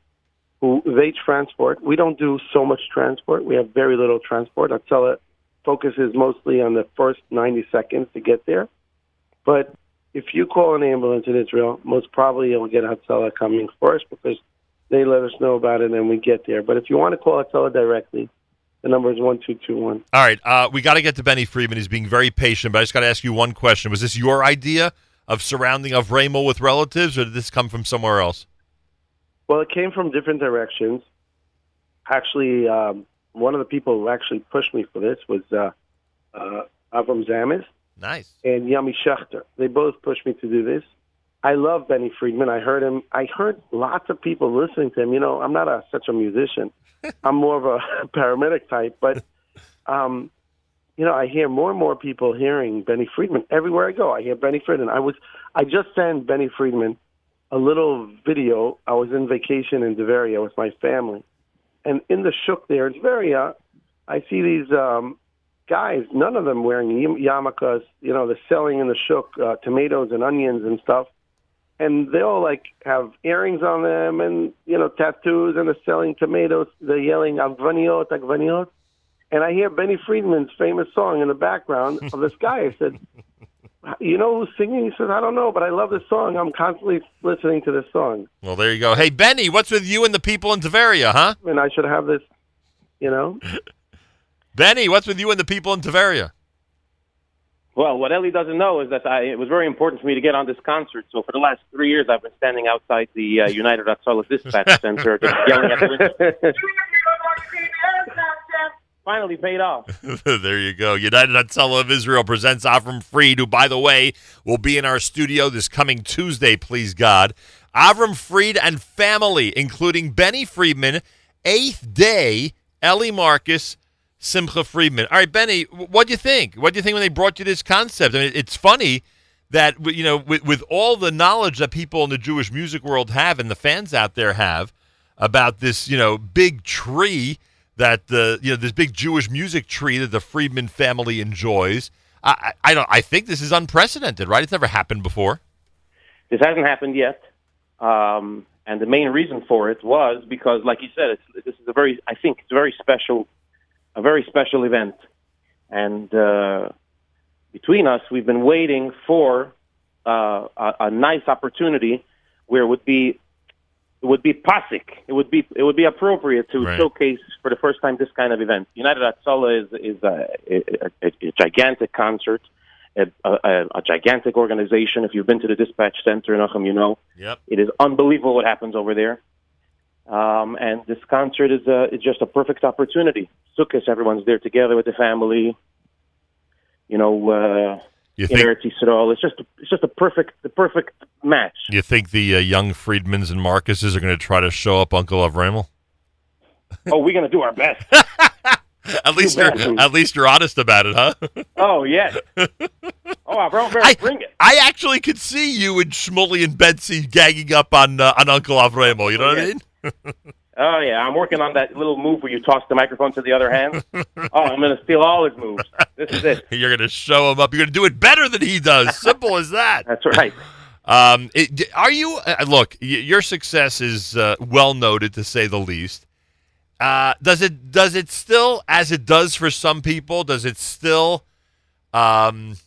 who they transport. We don't do so much transport. We have very little transport. Hatzalah focuses mostly on the first 90 seconds to get there. But if you call an ambulance in Israel, most probably you'll get Hatzalah coming first because they let us know about it and then we get there. But if you want to call Hatzalah directly, the number is 1221. All right, uh, we got to get to Benny Friedman. He's being very patient, but I just got to ask you one question: Was this your idea of surrounding of Ramo with relatives, or did this come from somewhere else? Well, it came from different directions. Actually, um, one of the people who actually pushed me for this was uh, uh, Avram Zamis Nice. and Yami Schechter. They both pushed me to do this. I love Benny Friedman. I heard him. I heard lots of people listening to him. You know, I'm not a, such a musician. I'm more of a paramedic type, but um, you know, I hear more and more people hearing Benny Friedman everywhere I go. I hear Benny Friedman. I was, I just sent Benny Friedman a little video. I was in vacation in Tveria with my family, and in the shuk there in Tveria, I see these um, guys. None of them wearing yarmulkes. You know, they're selling in the shuk uh, tomatoes and onions and stuff, and they all like have earrings on them and you know tattoos, and they're selling tomatoes. They're yelling "Agvaniot, Agvaniot." And I hear Benny Friedman's famous song in the background of this guy. I said, "You know who's singing?" He says, "I don't know, but I love this song. I'm constantly listening to this song, Well, there you go. Hey, Benny, what's with you and the people in Tveria, huh? and I should have this." You know, Benny, what's with you and the people in Tveria? Well, what Eli doesn't know is that I, it was very important for me to get on this concert. So for the last three years, I've been standing outside the uh, United Hatzalah Dispatch Center, just yelling at the window. finally paid off. there you go. United Hatzalah of Israel presents Avram Fried, who, by the way, will be in our studio this coming Tuesday, please God. Avram Fried and family, including Benny Friedman, Eighth Day, Eli Marcus, Simcha Friedman. All right, Benny, what do you think? What do you think when they brought you this concept? I mean, it's funny that you know, with, with all the knowledge that people in the Jewish music world have and the fans out there have about this, you know, big tree that the you know this big Jewish music tree that the Friedman family enjoys. I, I, don't. I think this is unprecedented, right? It's never happened before. This hasn't happened yet, um, and the main reason for it was because, like you said, it's, this is a very, I think, it's a very special, a very special event, and uh, between us, we've been waiting for uh, a, a nice opportunity where it would be it would be pasik. It would be it would be appropriate to Right. showcase for the first time this kind of event. United Hatzalah is is a, a, a, a gigantic concert, a, a, a gigantic organization. If you've been to the dispatch center in Achim, you know Yep. it is unbelievable what happens over there. Um, and this concert is a, is just a perfect opportunity. Sukkot, everyone's there together with the family. You know, uh, You think- Eretz Yisrael. It's just a, it's just a perfect the perfect match. You think the uh, young Friedmans and Marcuses are going to try to show up Uncle Avramel? oh, we're gonna do our best. At least you're at least you're honest about it, huh? Oh yes. oh, bro, bro, bring it. I actually could see you and Shmuley and Betsy gagging up on uh, on Uncle Avramel. You know what I mean? Oh yeah, I'm working on that little move where you toss the microphone to the other hand. oh, I'm gonna steal all his moves. This is it. You're going to show him up. You're going to do it better than he does. Simple as that. That's right. Um, it, are you? Uh, look, y- your success is uh, well noted to say the least. Uh, does it? Does it still, as it does for some people, does it still? Um,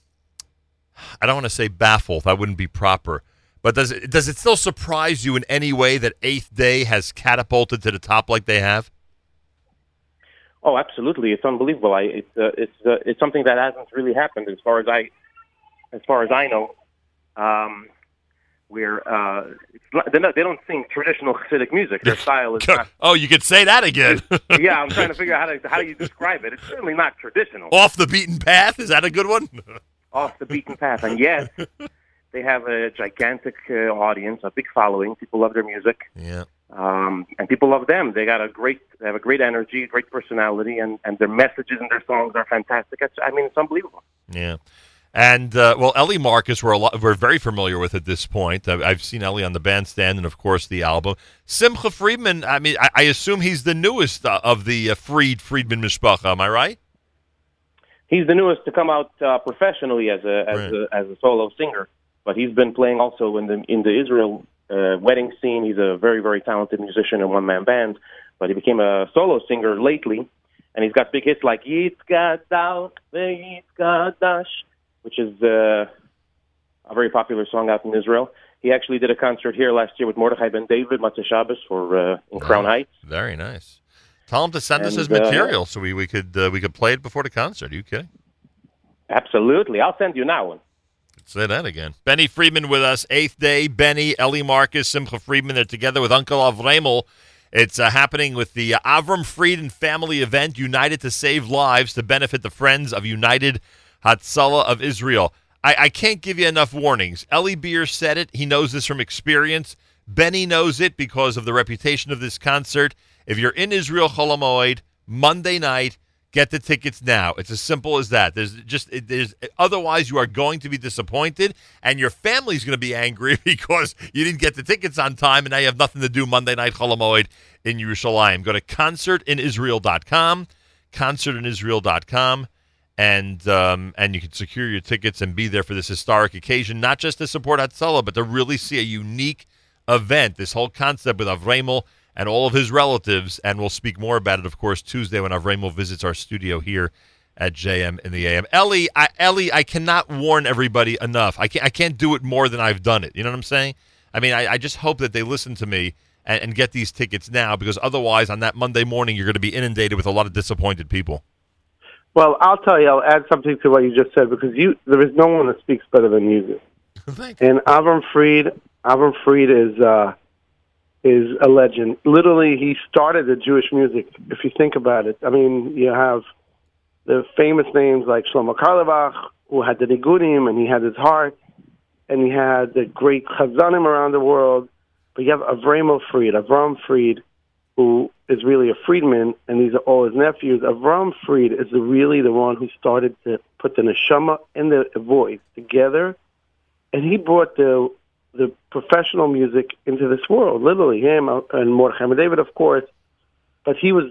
I don't want to say baffle. That wouldn't be proper. But does it? Does it still surprise you in any way that Eighth Day has catapulted to the top like they have? Oh, absolutely. It's unbelievable. I it's uh, it's uh, it's something that hasn't really happened as far as I as far as I know. Um, where uh, not, they don't sing traditional Hasidic music. Their style is not. Oh, you could say that again. Yeah, I'm trying to figure out how to how do you describe it. It's certainly not traditional. Off the beaten path. Is that a good one? Off the beaten path, and yet they have a gigantic uh, audience, a big following. People love their music. Yeah. um, and people love them. They got a great, they have a great energy, great personality, and, and their messages and their songs are fantastic. It's, I mean, it's unbelievable. Yeah. And uh, well, Eli Marcus, we're a lot, we're very familiar with at this point. I've, I've seen Eli on the bandstand, and of course the album. Simcha Friedman. I mean, I, I assume he's the newest uh, of the uh, Fried Friedman Mishpacha. Am I right? He's the newest to come out uh, professionally as a as a as a solo singer, but he's been playing also in the in the Israel uh, wedding scene. He's a very very talented musician and one man band, but he became a solo singer lately, and he's got big hits like Yitzgadal Yitzgadash, which is uh, a very popular song out in Israel. He actually did a concert here last year with Mordechai Ben David, Matzah Shabbos, for uh, in Crown Heights. Very nice. Tell him to send us his And, uh, material so we, we could uh, we could play it before the concert. Are you kidding? Absolutely, I'll send you now one. Say that again. Benny Friedman with us. Eighth day. Benny, Eli Marcus, Simcha Friedman. They're together with Uncle Avremel. It's uh, happening with the uh, Avram Fried and family event, United to Save Lives, to benefit the Friends of United Hatzalah of Israel. I, I can't give you enough warnings. Eli Beer said it. He knows this from experience. Benny knows it because of the reputation of this concert. If you're in Israel Chol HaMoed Monday night, get the tickets now. It's as simple as that. There's just there's otherwise you are going to be disappointed, and your family's going to be angry because you didn't get the tickets on time, and now you have nothing to do Monday night Chol HaMoed in Yerushalayim. Go to concertinisrael.com, concertinisrael.com and um, and you can secure your tickets and be there for this historic occasion, not just to support Hatzalah, but to really see a unique event. This whole concept with Avremel and all of his relatives, and we'll speak more about it, of course, Tuesday when Avremel visits our studio here at JM in the AM. Eli, I, Eli, I cannot warn everybody enough. I can't, I can't do it more than I've done it. You know what I'm saying? I mean, I, I just hope that they listen to me and, and get these tickets now, because otherwise, on that Monday morning, you're going to be inundated with a lot of disappointed people. Well, I'll tell you. I'll add something to what you just said because you there is no one that speaks better than you do. and Avram Fried, Avram Fried is uh, is a legend. Literally, he started the Jewish music. If you think about it, I mean, you have the famous names like Shlomo Carlebach, who had the Nigunim, and he had his heart, and he had the great Chazanim around the world. But you have Avram Fried, Avram Fried, who is really a Friedman, and these are all his nephews. Avram Fried is really the one who started to put the neshama and the voice together, and he brought the the professional music into this world. Literally, him and Mordechai David, of course, but he was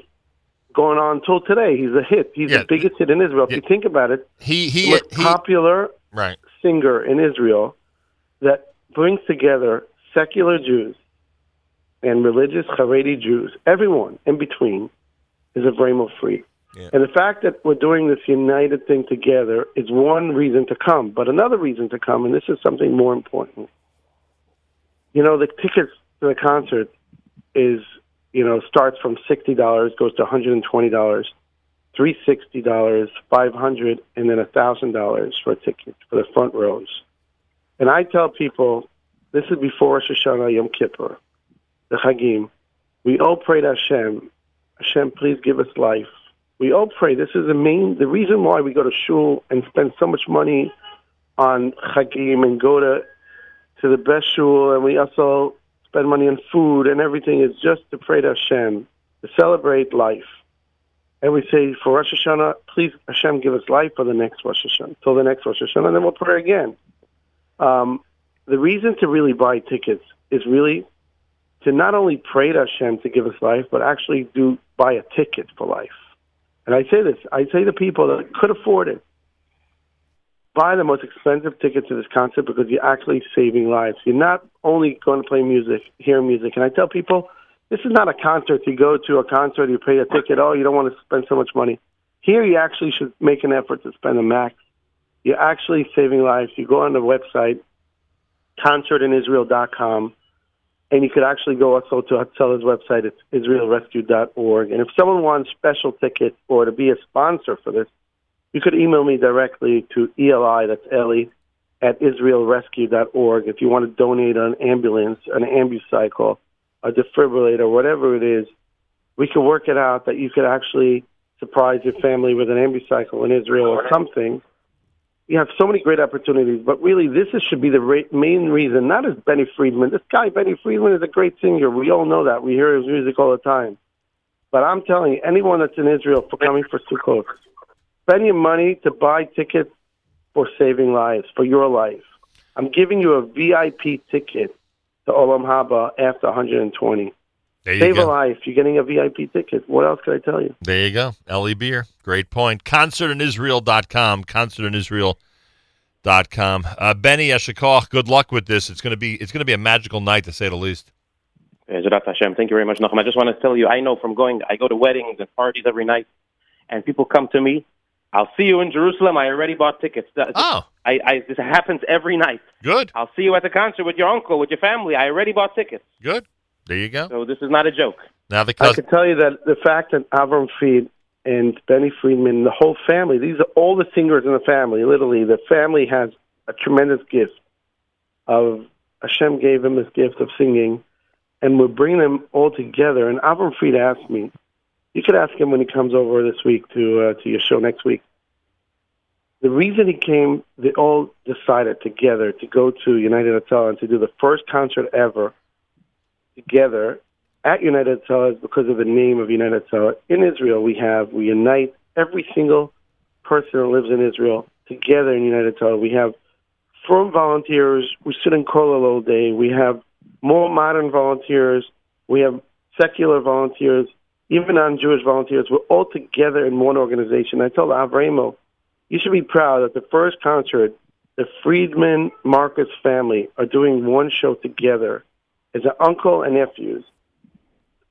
going on till today. He's a hit. He's Yeah. the biggest hit in Israel. If you think about it, He he most he popular right. singer in Israel that brings together secular Jews and religious Haredi Jews, everyone in between, is Avramo Fried. And the fact that we're doing this united thing together is one reason to come. But another reason to come, and this is something more important. You know, the tickets to the concert is, you know, starts from sixty dollars, goes to one hundred and twenty dollars, three sixty dollars, five hundred, and then a thousand dollars for a ticket for the front rows. And I tell people, this is before Rosh Hashanah Yom Kippur, the Chagim. We all pray to Hashem. Hashem, please give us life. We all pray. This is the main, the reason why we go to shul and spend so much money on Chagim and go to to the best shul, and we also spend money on food and everything is just to pray to Hashem, to celebrate life. And we say for Rosh Hashanah, please Hashem give us life for the next Rosh Hashanah, till the next Rosh Hashanah, and then we'll pray again. Um, the reason to really buy tickets is really to not only pray to Hashem to give us life, but actually do buy a ticket for life. And I say this, I say to people that could afford it, buy the most expensive ticket to this concert because you're actually saving lives. You're not only going to play music, hear music. And I tell people, this is not a concert. You go to a concert, you pay a ticket. Oh, you don't want to spend so much money. Here, you actually should make an effort to spend a max. You're actually saving lives. You go on the website, concertinisrael.com, and you could actually go also to Hatzalah's website. It's israelrescue.org. And if someone wants special tickets or to be a sponsor for this, you could email me directly to ELI, that's Ellie, at israelrescue.org if you want to donate an ambulance, an ambucycle, a defibrillator, whatever it is. We could work it out that you could actually surprise your family with an ambucycle in Israel or something. You have so many great opportunities, but really, this is, should be the ra- main reason. Not as Benny Friedman. This guy, Benny Friedman, is a great singer. We all know that. We hear his music all the time. But I'm telling you, anyone that's in Israel for coming for Sukkot, spend your money to buy tickets for saving lives, for your life. I'm giving you a VIP ticket to Olam Haba after 120. There you Save go. a life. You're getting a VIP ticket. What else can I tell you? There you go. Eli Beer. Great point. Concertinisrael.com. Concertinisrael.com. Uh, Benny Eshikoch, good luck with this. It's gonna be it's gonna be a magical night to say the least. Ezrat Hashem. Thank you very much, Nachum. I just want to tell you, I know from going, I go to weddings and parties every night, and people come to me. I'll see you in Jerusalem. I already bought tickets. Oh. I, I, this happens every night. Good. I'll see you at the concert with your uncle, with your family. I already bought tickets. Good. There you go. So this is not a joke. Now the I can tell you that the fact that Avram Fried and Benny Friedman, the whole family, these are all the singers in the family. Literally, the family has a tremendous gift of Hashem gave them this gift of singing, and we're bringing them all together. And Avram Fried asked me, you could ask him when he comes over this week to uh, to your show next week. The reason he came, they all decided together to go to United Hatzalah and to do the first concert ever together at United Hatzalah is because of the name of United Hatzalah. In Israel, we have, we unite every single person that lives in Israel together in United Hatzalah. We have from volunteers, we sit in kollel all day. We have more modern volunteers. We have secular volunteers, even non-Jewish volunteers. We're all together in one organization. I told Avramo, you should be proud that the first concert, the Friedman Marcus family are doing one show together as an uncle and nephews.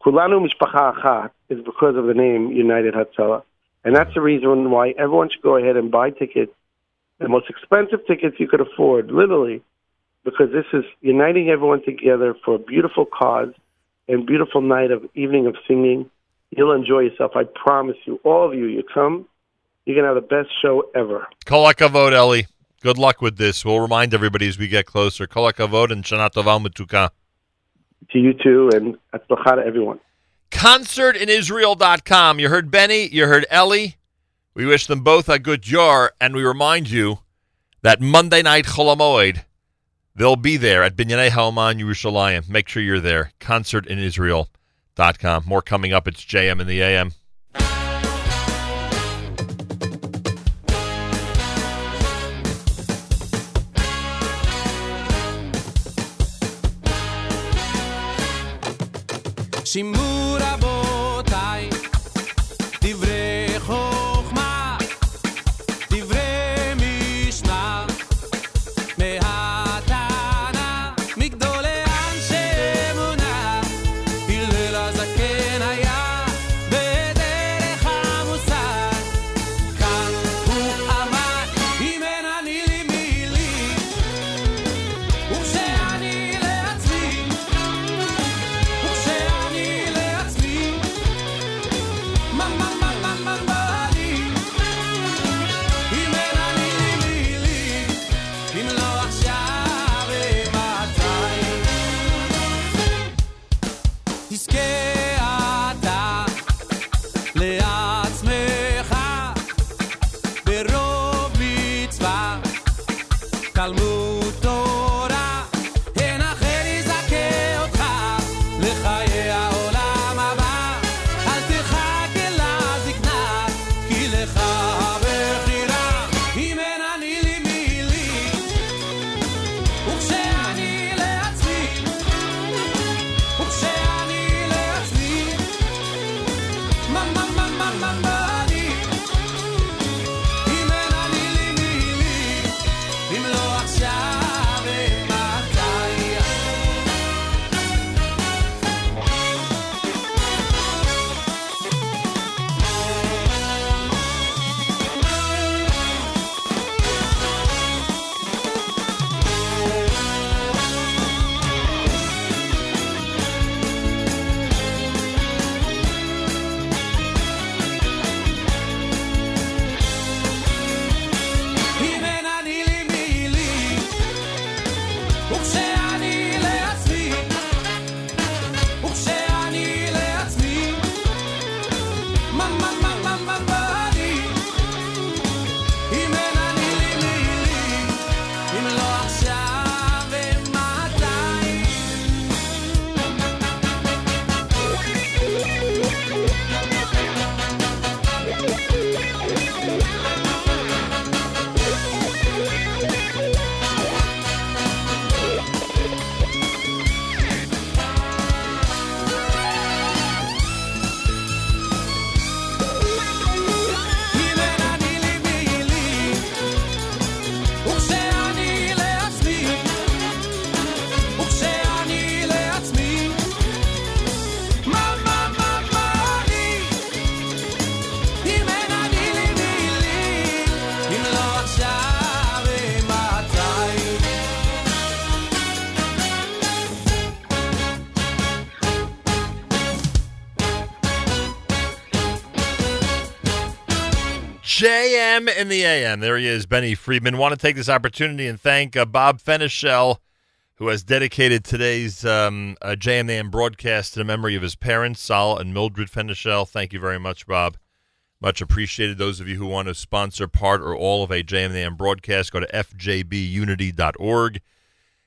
Kulanu Mishpacha Achat is because of the name United Hatzalah. And that's the reason why everyone should go ahead and buy tickets, the most expensive tickets you could afford, literally, because this is uniting everyone together for a beautiful cause and beautiful night of evening of singing. You'll enjoy yourself. I promise you. All of you, you come, you're going to have the best show ever. Kolakavod, Eli. Good luck with this. We'll remind everybody as we get closer. Kolakavod and Shana Tova to you too, and atzlacha to everyone. Concertinisrael.com. You heard Benny, you heard Eli. We wish them both a good jar, and we remind you that Monday night Chol HaMoed, they'll be there at Binyanei HaUma Yerushalayim. Make sure you're there. Concertinisrael.com. More coming up. It's JM in the AM. JM in the AM. There he is, Benny Friedman. Want to take this opportunity and thank uh, Bob Fenichel, who has dedicated today's um, uh, JM in the AM broadcast to the memory of his parents, Sal and Mildred Fenichel. Thank you very much, Bob. Much appreciated. Those of you who want to sponsor part or all of a JM in the AM broadcast, go to fjbunity.org.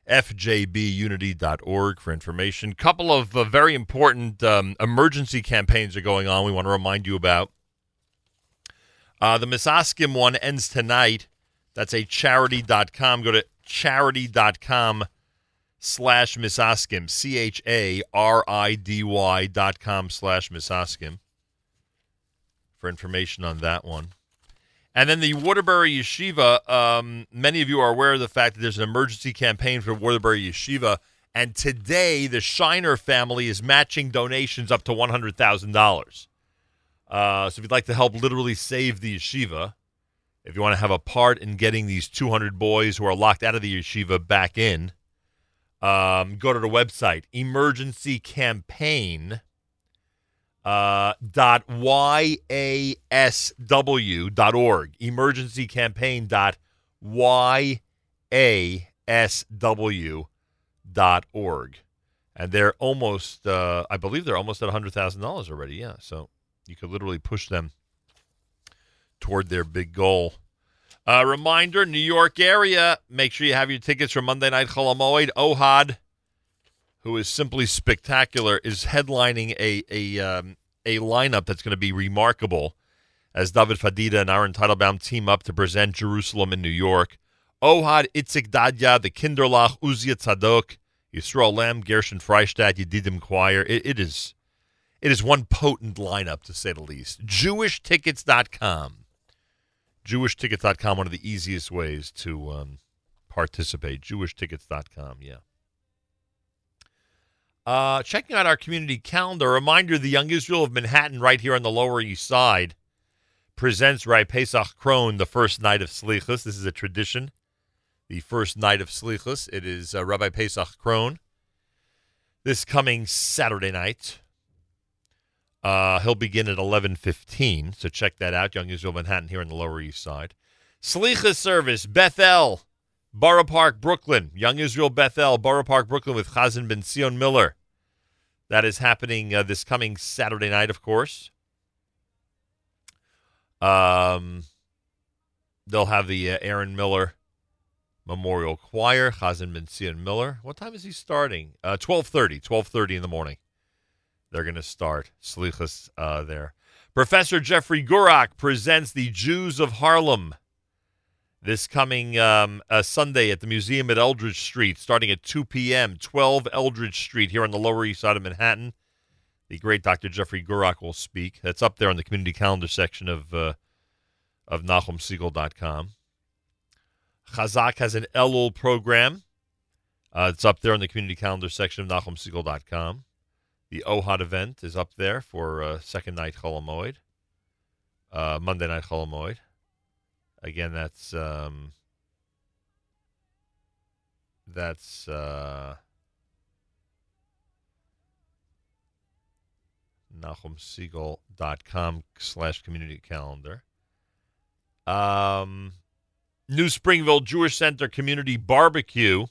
fjbunity.org for information. Couple of uh, very important um, emergency campaigns are going on. We want to remind you about. Uh, the Misaskim one ends tonight. That's a charidy.com. Go to charidy.com slash Misaskim. C H A R I D Y dot com slash Misaskim for information on that one. And then the Waterbury Yeshiva, um, many of you are aware of the fact that there's an emergency campaign for Waterbury Yeshiva. And today, the Shiner family is matching donations up to $100,000. Uh, so if you'd like to help literally save the yeshiva, if you want to have a part in getting these 200 boys who are locked out of the yeshiva back in, um, go to the website emergencycampaign uh, yasw org yasw org and they're almost, uh, I believe they're almost at hundred thousand dollars already. Yeah, so you could literally push them toward their big goal. Uh, reminder: New York area. Make sure you have your tickets for Monday Night Chol HaMoed. Ohad, who is simply spectacular, is headlining a a um, a lineup that's going to be remarkable. As David Fadida and Aaron Teitelbaum team up to present Jerusalem in New York. Ohad Itzik Dadya, the Kinderlach, Uzia Tzadok, Yisrael Lem, Gershon Freistadt, Yedidim Choir. It, it is it is one potent lineup, to say the least. JewishTickets.com. JewishTickets.com, one of the easiest ways to um, participate. JewishTickets.com, yeah. Uh, checking out our community calendar, reminder the Young Israel of Manhattan, right here on the Lower East Side, presents Rai Pesach Krohn, the first night of Slichus. This is a tradition. The first night of Slichus. It is uh, Rabbi Pesach Krohn. This coming Saturday night. Uh, he'll begin at 11.15, so check that out. Young Israel Manhattan here on the Lower East Side. Slichas service, Bethel, Borough Park, Brooklyn. Young Israel Bethel, Borough Park, Brooklyn with Chazan Ben Sion Miller. That is happening uh, this coming Saturday night, of course. Um, they'll have the uh, Aaron Miller Memorial Choir, Chazan Ben Sion Miller. What time is he starting? Uh, 12.30, 12.30 in the morning. They're going to start Slichas uh, there. Professor Jeffrey Gurock presents the Jews of Harlem this coming um, uh, Sunday at the museum at Eldridge Street, starting at 2 p.m., 12 Eldridge Street here on the Lower East Side of Manhattan. The great Dr. Jeffrey Gurock will speak. That's up there on the community calendar section of uh, of NachumSegal.com. Chazak has an Elul program. Uh, it's up there on the community calendar section of NachumSegal.com. The Ohad event is up there for uh, second night Chol HaMoed, uh, Monday night Chol HaMoed. Again, that's um, that's uh, NachumSegal.com slash community calendar. Um, New Springville Jewish Center Community Barbecue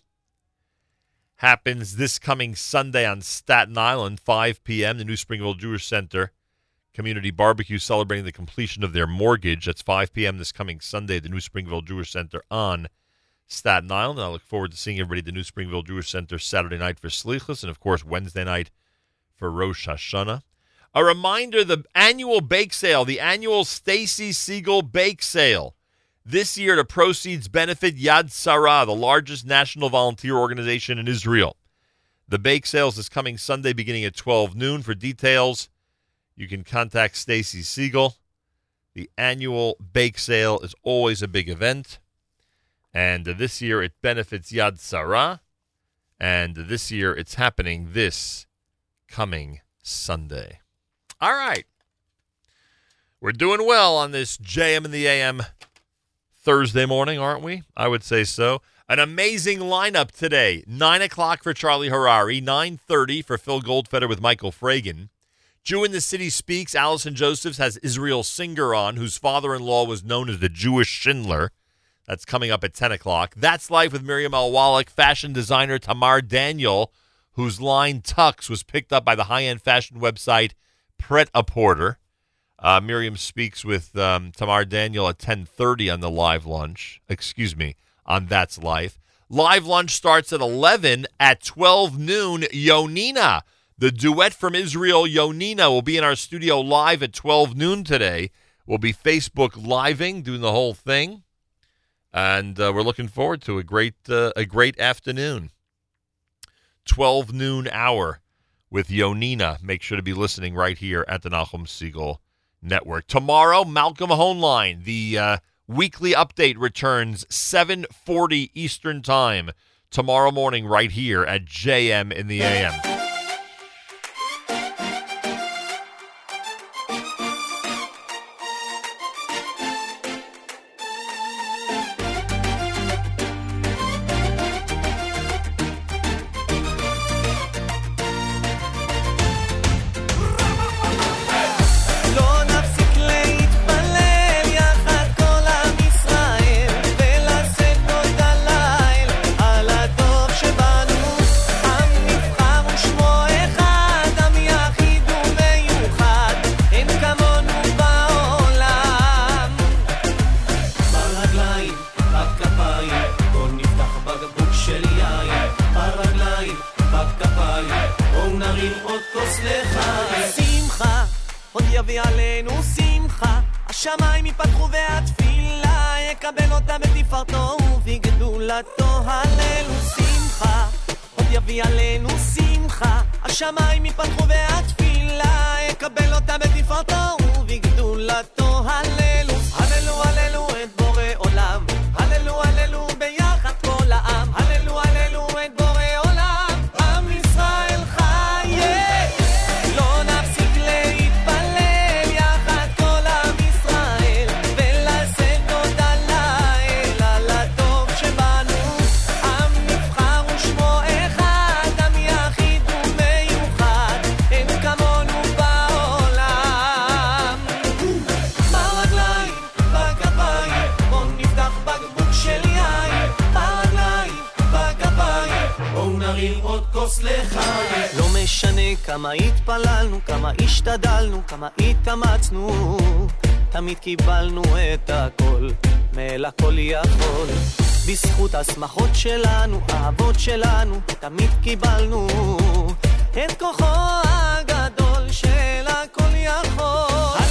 happens this coming Sunday on Staten Island, 5 p.m. The New Springville Jewish Center Community Barbecue celebrating the completion of their mortgage. That's 5 p.m. this coming Sunday at the New Springville Jewish Center on Staten Island. And I look forward to seeing everybody at the New Springville Jewish Center Saturday night for Slichus and, of course, Wednesday night for Rosh Hashanah. A reminder the annual bake sale, the annual Stacy Siegel Bake Sale. This year, the proceeds benefit Yad Sarah, the largest national volunteer organization in Israel. The bake sales is coming Sunday beginning at 12 noon. For details, you can contact Stacy Siegel. The annual bake sale is always a big event. And this year it benefits Yad Sarah. And this year it's happening this coming Sunday. All right. We're doing well on this JM and the AM Thursday morning, aren't we? I would say so. An amazing lineup today. 9 o'clock for Charlie Harary, 9.30 for Phil Goldfeder with Michael Fragin. Jew in the City Speaks, Allison Josephs has Israel Singer on, whose father-in-law was known as the Jewish Schindler. That's coming up at 10 o'clock. That's Life with Miriam L. Wallach, fashion designer Tamar Daniel, whose line Tux was picked up by the high-end fashion website Pret a Porter. Uh, Miriam speaks with um, Tamar Daniel at 10.30 on the live lunch. Excuse me, on That's Life. Live lunch starts at 11 at 12 noon. Yonina, the duet from Israel, Yonina, will be in our studio live at 12 noon today. We'll be Facebook living, doing the whole thing. And uh, we're looking forward to a great, uh, a great afternoon. 12 noon hour with Yonina. Make sure to be listening right here at the Nachum Segal Network. Tomorrow, Malcolm Hoenlein, the uh, weekly update returns 7:40 Eastern Time tomorrow morning right here at JM in the AM. לחיים. לא משנה כמה התפללנו, כמה השתדלנו, כמה התאמצנו, תמיד קיבלנו את הכל, מאל הכל יכול. בזכות השמחות שלנו, האהבות שלנו, תמיד קיבלנו את כוחו הגדול של הכל יכול.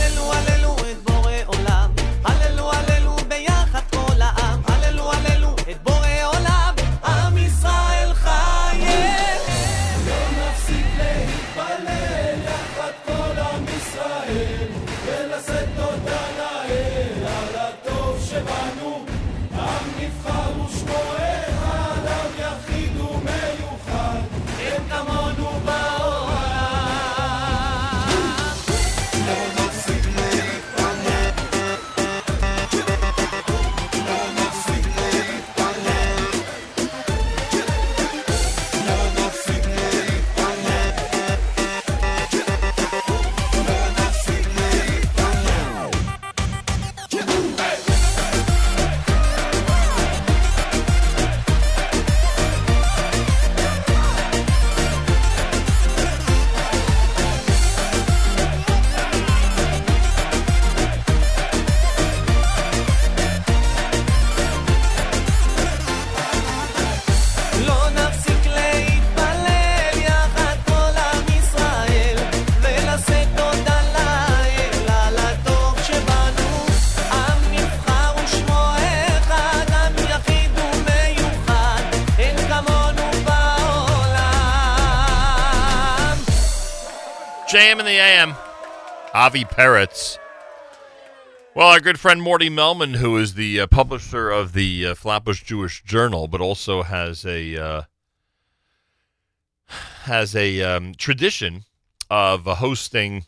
JM in the AM. Avi Peretz. Well, our good friend Mordy Mehlman, who is the uh, publisher of the uh, Flatbush Jewish Journal, but also has a uh, has a um, tradition of hosting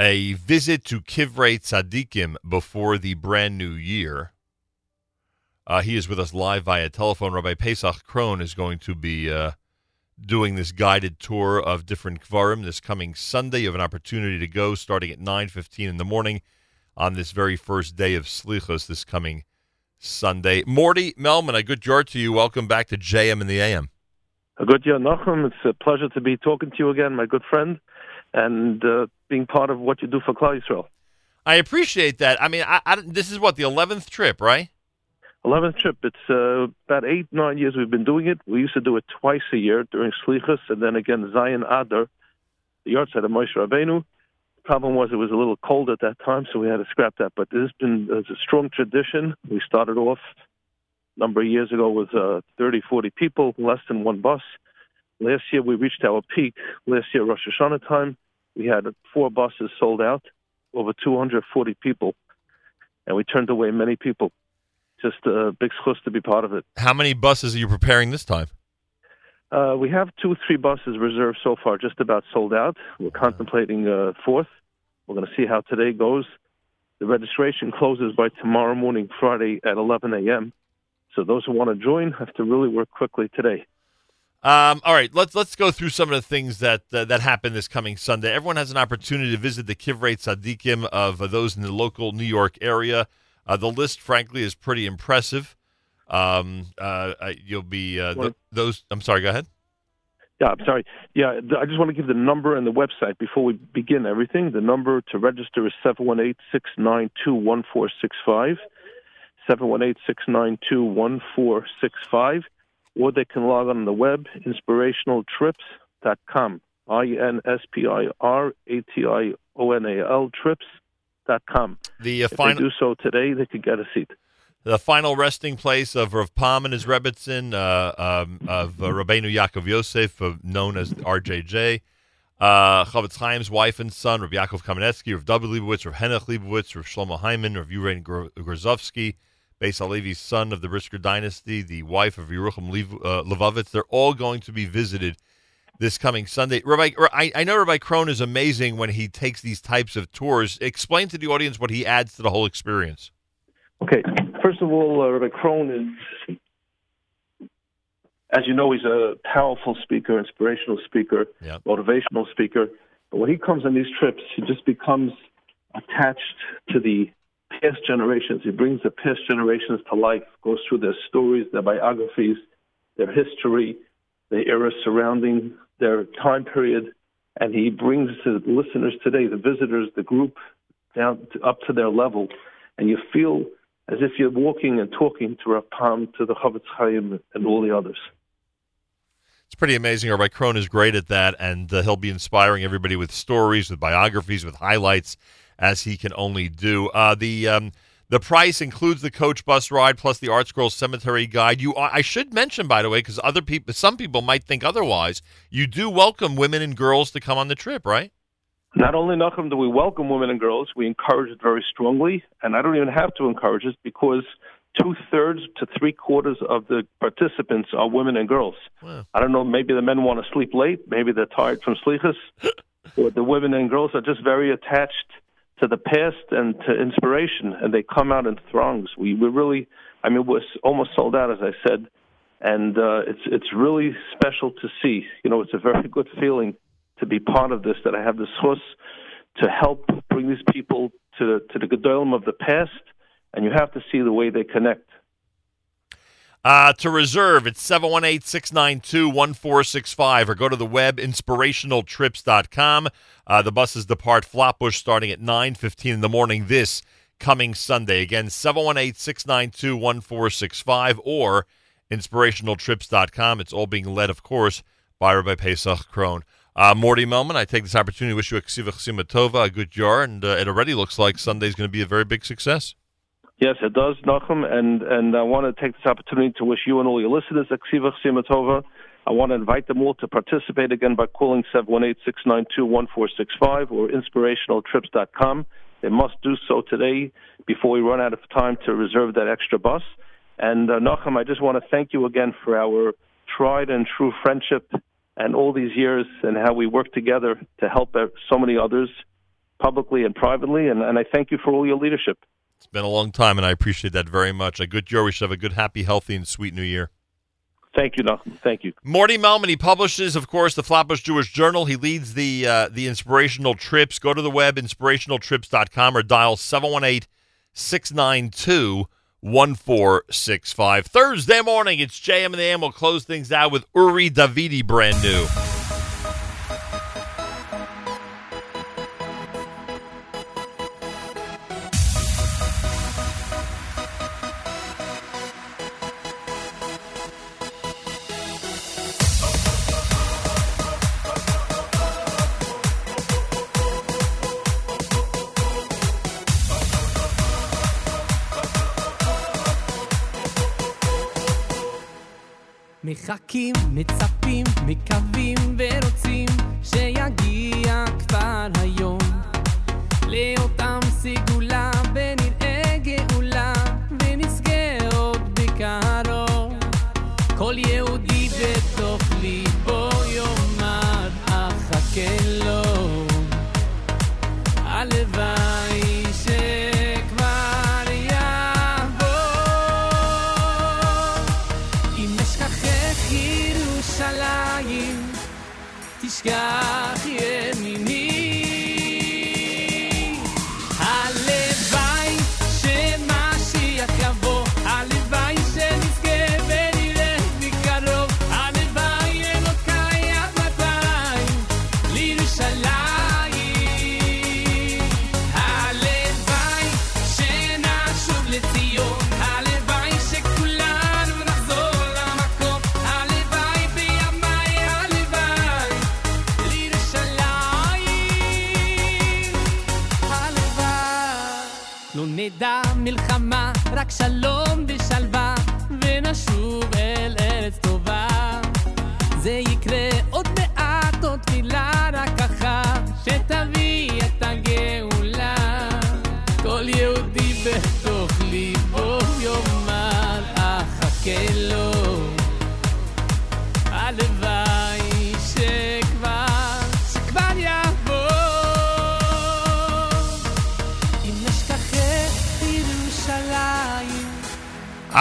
a visit to Kivrei Tzadikim before the brand new year. Uh, he is with us live via telephone. Rabbi Pesach Krohn is going to be uh, doing this guided tour of different kvarim this coming Sunday. You have an opportunity to go starting at 9.15 in the morning on this very first day of Slichos this coming Sunday. Mordy Mehlman, a good yard to you. Welcome back to JM in the AM. A good year, Nachum. It's a pleasure to be talking to you again, my good friend, and uh, being part of what you do for Klal Yisrael. I appreciate that. I mean, I, I, this is what, the 11th trip, right? 11th trip. It's uh, about eight, nine years we've been doing it. We used to do it twice a year during Slichas, and then again Zayin Adar, the yahrzeit of Moshe Rabbeinu. The problem was it was a little cold at that time, so we had to scrap that. But this has been it's a strong tradition. We started off a number of years ago with uh, 30, 40 people, less than one bus. Last year we reached our peak. Last year Rosh Hashanah time, we had four buses sold out, over 240 people, and we turned away many people. Just a big schus to be part of it. How many buses are you preparing this time? Uh, we have two, three buses reserved so far, just about sold out. We're contemplating a fourth. We're going to see how today goes. The registration closes by tomorrow morning, Friday at 11 a.m. So those who want to join have to really work quickly today. Um, all right, let's let's go through some of the things that uh, that happen this coming Sunday. Everyone has an opportunity to visit the Kivrei Tzadikim of uh, those in the local New York area. Uh, the list, frankly, is pretty impressive. Um, uh, you'll be uh, th- those. I'm sorry. Go ahead. Yeah, I'm sorry. Yeah, I just want to give the number and the website before we begin everything. The number to register is 718-692-1465, 718-692-1465, or they can log on the web, inspirationaltrips.com, I-N-S-P-I-R-A-T-I-O-N-A-L, trips slihos.com. The uh, if they final do so today, they could get a seat. the final resting place of Rav Pam and his Rebbitzin, uh, um, of uh, Rabbeinu Yaakov Yosef, uh, known as RJJ, uh, Chofetz Chaim's wife and son, Rav Yaakov Kamenetsky, Rav W. Leibowitz, Rav Henech Leibowitz, Rav Shlomo Hyman, Rav Urain Gro- Grozovsky, Beis Halevi's son of the Brisker dynasty, the wife of Yerucham Lev- uh, Levovitz. They're all going to be visited this coming Sunday. Rabbi, I, I know Rabbi Krohn is amazing when he takes these types of tours. Explain to the audience what he adds to the whole experience. Okay, first of all, uh, Rabbi Krohn is, as you know, he's a powerful speaker, inspirational speaker, Yeah. motivational speaker. But when he comes on these trips, he just becomes attached to the past generations. He brings the past generations to life, goes through their stories, their biographies, their history, the era surrounding their time period, and he brings the listeners today, the visitors, the group, down to, up to their level, and you feel as if you're walking and talking to Rav Pam, to the Chofetz Chaim, and all the others. It's pretty amazing. Rabbi Krohn is great at that, and uh, he'll be inspiring everybody with stories, with biographies, with highlights, as he can only do. Uh, the um, the price includes the coach bus ride plus the Art Scroll Cemetery Guide. You, I should mention, by the way, because other people, some people might think otherwise. You do welcome women and girls to come on the trip, right? Not only Nachum do we welcome women and girls, we encourage it very strongly, and I don't even have to encourage it because two thirds to three quarters of the participants are women and girls. I don't know, maybe the men want to sleep late, maybe they're tired from slichas, or the women and girls are just very attached to the past and to inspiration, and they come out in throngs. We we really, I mean, we're almost sold out, as I said, and uh, it's it's really special to see. You know, it's a very good feeling to be part of this. That I have this source to help bring these people to to the gedolim of the past, and you have to see the way they connect. Uh, to reserve, it's 718 692 1465 or go to the web inspirationaltrips.com. Uh, the buses depart Flatbush starting at 9.15 in the morning this coming Sunday. Again, 718 692 1465 or inspirationaltrips.com. It's all being led, of course, by Rabbi Pesach Krohn. Uh, Mordy Mehlman, I take this opportunity to wish you a Ksiva Tova, a good jar, and uh, it already looks like Sunday's going to be a very big success. Yes, it does, Nachum, and and I want to take this opportunity to wish you and all your listeners a Ksiva Chsima Tova. I want to invite them all to participate again by calling 718-692-1465 or inspirationaltrips.com. They must do so today before we run out of time to reserve that extra bus. And uh, Nachum, I just want to thank you again for our tried and true friendship and all these years and how we work together to help uh, so many others publicly and privately. And, and I thank you for all your leadership. It's been a long time, and I appreciate that very much. A good year. We should have a good, happy, healthy, and sweet new year. Thank you, Nachum. Thank you. Mordy Mehlman, he publishes, of course, the Flatbush Jewish Journal. He leads the uh, the inspirational trips. Go to the web, inspirationaltrips.com, or dial 718 692 1465. Thursday morning, it's JM and the AM. We'll close things out with Uri Davidi, brand new. מחכים, מצפים, מקווים ורוצים שיגיע כבר היום לאותם סגולה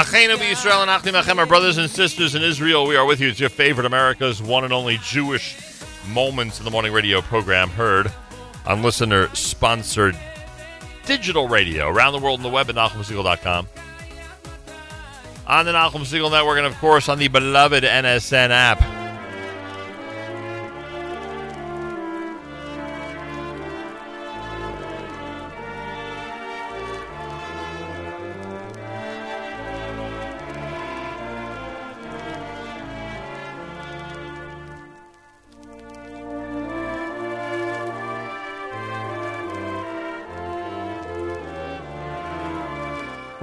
Achenu Israel and Achim our brothers and sisters in Israel, we are with you. It's your favorite America's one and only Jewish Moments in the Morning radio program heard on listener sponsored digital radio around the world on the web at NachumSegal.com. On the Nachum Segal Network, and of course on the beloved NSN app.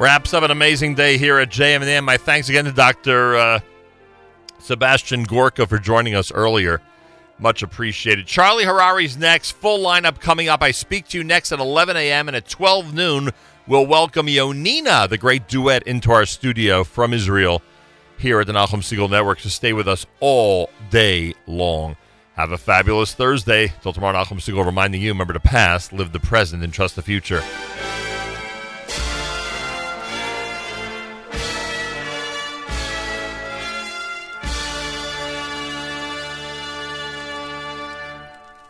Wraps up an amazing day here at JM&M. My thanks again to Dr. Uh, Sebastian Gorka for joining us earlier. Much appreciated. Charlie Harary's next. Full lineup coming up. I speak to you next at 11 a.m. and at 12 noon, we'll welcome Yonina, the great duet, into our studio from Israel here at the Nachum Segal Network to stay with us all day long. Have a fabulous Thursday. Till tomorrow, Nachum Segal reminding you, remember the past, live the present, and trust the future.